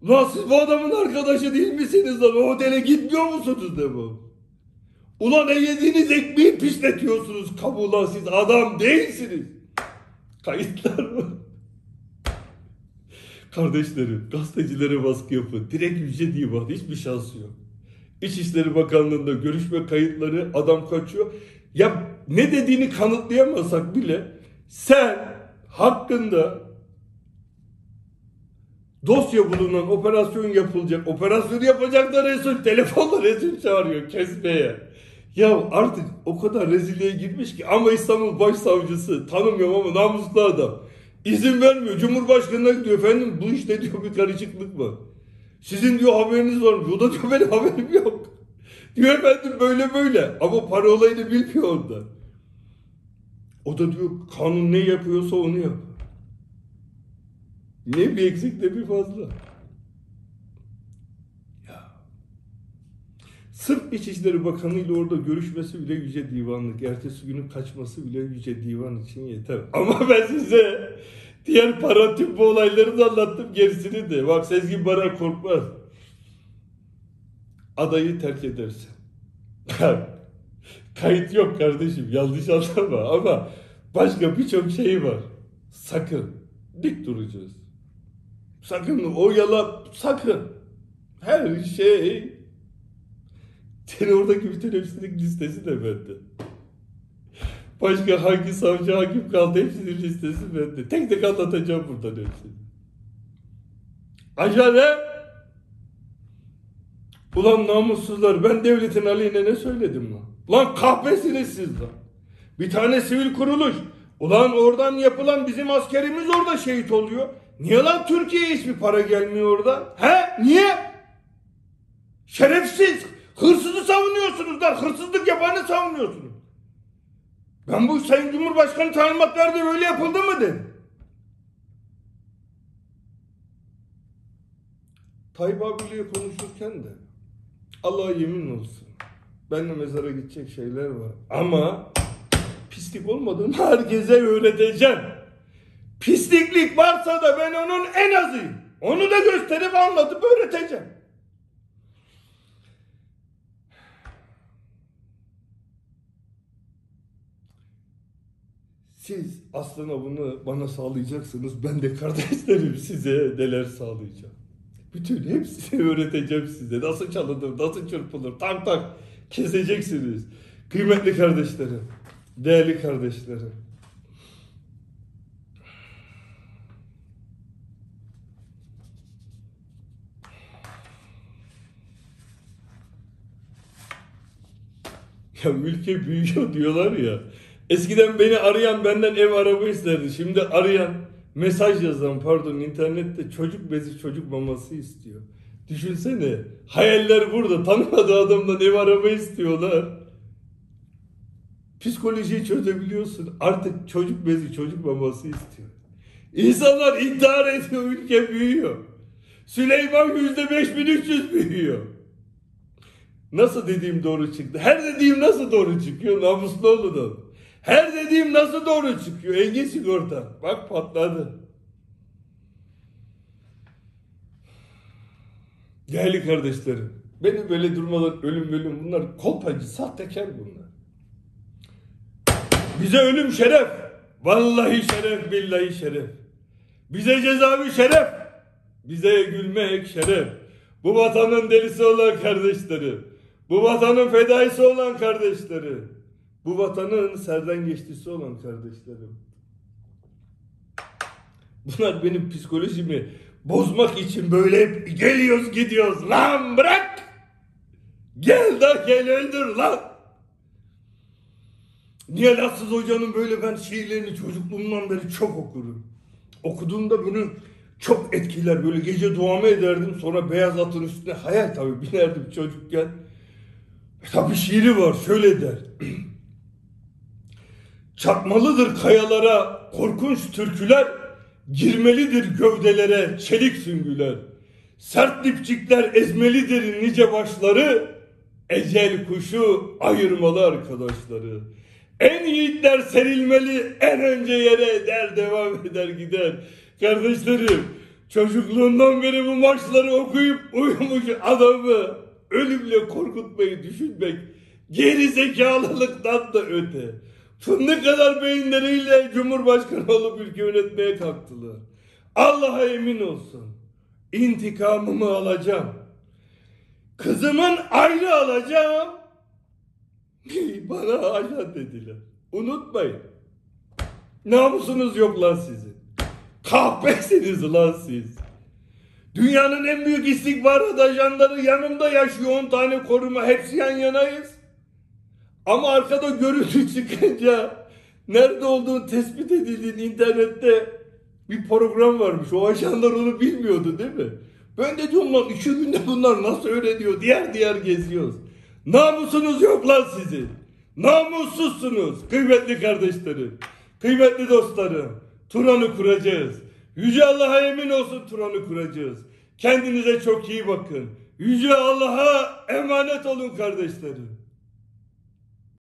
Lan siz bu adamın arkadaşı değil misiniz lan? O otele gitmiyor musunuz de bu? Ulan yediğiniz ekmeği pisletiyorsunuz kabuğla siz adam değilsiniz. Kayıtlar mı? Kardeşlerim, gazetecilere baskı yapın. Direkt Yüce Divan, hiçbir şansı yok. İçişleri Bakanlığı'nda görüşme kayıtları, adam kaçıyor. Ya ne dediğini kanıtlayamasak bile sen hakkında dosya bulunan operasyon yapılacak. Operasyon yapacak da Resul telefonla Resul çağırıyor kesmeye. Ya artık o kadar rezilliğe girmiş ki ama İstanbul Başsavcısı tanımıyorum ama namuslu adam. İzin vermiyor. Cumhurbaşkanına gidiyor efendim bu işte diyor bir karışıklık var. Sizin diyor haberiniz var mı? O da diyor benim haberim yok. Diyor efendim böyle böyle ama para olayını bilmiyor onda. O da diyor kanun ne yapıyorsa onu yap. Ne bir eksik ne bir fazla. Ya. Sırf İçişleri Bakanı ile orada görüşmesi bile Yüce Divanlık. Ertesi günün kaçması bile Yüce Divan için yeter. *laughs* Ama ben size Diğer para tüp olaylarını da anlattım gerisini de. Bak Sezgin Baran korkmaz. Adayı terk edersen. *laughs* Kayıt yok kardeşim yanlış anlama ama başka birçok şey var. Sakın dik duracağız. Sakın o yala sakın. Her şey. Senin oradaki bütün hepsinin listesi de bende. Başka hangi savcı hakim kaldı hepsinin listesi bende. Tek tek anlatacağım buradan hepsini. Acele! Ulan namussuzlar ben devletin aleyhine ne söyledim lan? Lan kahvesiniz siz lan. Bir tane sivil kuruluş. Ulan oradan yapılan bizim askerimiz orada şehit oluyor. Niye lan Türkiye'ye hiçbir para gelmiyor oradan? He? Niye? Şerefsiz. Hırsızı savunuyorsunuz lan. Hırsızlık yapanı savunuyorsunuz. Ben bu Sayın Cumhurbaşkanı talimatlarda böyle yapıldı mı dedim. Tayyip abiyle konuşurken de Allah'a yemin olsun. Benle mezara gidecek şeyler var. Ama pislik olmadığını herkese öğreteceğim. Pisliklik varsa da ben onun en azıyım. Onu da gösterip anlatıp öğreteceğim. Siz aslında bunu bana sağlayacaksınız. Ben de kardeşlerim size neler sağlayacağım. Bütün hepsini *laughs* öğreteceğim size. Nasıl çalınır, nasıl çırpılır, tak tak keseceksiniz. Kıymetli kardeşlerim, değerli kardeşlerim. Ya ülke büyüyor diyorlar ya. Eskiden beni arayan benden ev araba isterdi. Şimdi arayan mesaj yazan pardon internette çocuk bezi çocuk maması istiyor. Düşünsene hayaller burada tanımadığı adamdan ev araba istiyorlar. Psikolojiyi çözebiliyorsun. Artık çocuk bezi çocuk maması istiyor. İnsanlar intihar ediyor ülke büyüyor. Süleyman yüzde 5300 büyüyor. Nasıl dediğim doğru çıktı? Her dediğim nasıl doğru çıkıyor? Namuslu olun. Her dediğim nasıl doğru çıkıyor? Engin sigorta. Bak patladı. Değerli kardeşlerim. Beni böyle durmadan ölüm ölüm bunlar kolpacı, sahtekar bunlar. Bize ölüm şeref. Vallahi şeref, billahi şeref. Bize cezavi şeref. Bize gülmek şeref. Bu vatanın delisi olan kardeşlerim. Bu vatanın fedaisi olan kardeşlerim. Bu vatanın serden geçtisi olan kardeşlerim. Bunlar benim psikolojimi bozmak için böyle hep geliyoruz gidiyoruz. Lan bırak! Gel de gel öldür lan! Niye Lassız Hoca'nın böyle ben şiirlerini çocukluğumdan beri çok okurum. Okuduğumda bunu çok etkiler. Böyle gece duamı ederdim. Sonra beyaz atın üstüne hayal tabii binerdim çocukken. Tabii şiiri var şöyle der. Çatmalıdır kayalara korkunç türküler, girmelidir gövdelere çelik süngüler. Sert dipçikler ezmelidir nice başları, ecel kuşu ayırmalı arkadaşları. En yiğitler serilmeli en önce yere der devam eder gider. Kardeşlerim çocukluğundan beri bu maçları okuyup uyumuş adamı ölümle korkutmayı düşünmek geri zekalılıktan da öte. Fındık kadar beyinleriyle Cumhurbaşkanı olup ülke yönetmeye kalktılar. Allah'a emin olsun. İntikamımı alacağım. Kızımın ayrı alacağım. *laughs* Bana ajan dediler. Unutmayın. Namusunuz yok lan sizin. Kahpesiniz lan siz. Dünyanın en büyük istihbarat ajanları yanımda yaşıyor 10 tane koruma hepsi yan yanayız. Ama arkada görüntü çıkınca nerede olduğunu tespit edildiğini internette bir program varmış. O ajanlar onu bilmiyordu değil mi? Ben de diyorum lan iki günde bunlar nasıl öğreniyor? Diğer diğer geziyoruz. Namusunuz yok lan sizin. Namussuzsunuz kıymetli kardeşlerim. Kıymetli dostlarım. Turan'ı kuracağız. Yüce Allah'a emin olsun Turan'ı kuracağız. Kendinize çok iyi bakın. Yüce Allah'a emanet olun kardeşlerim.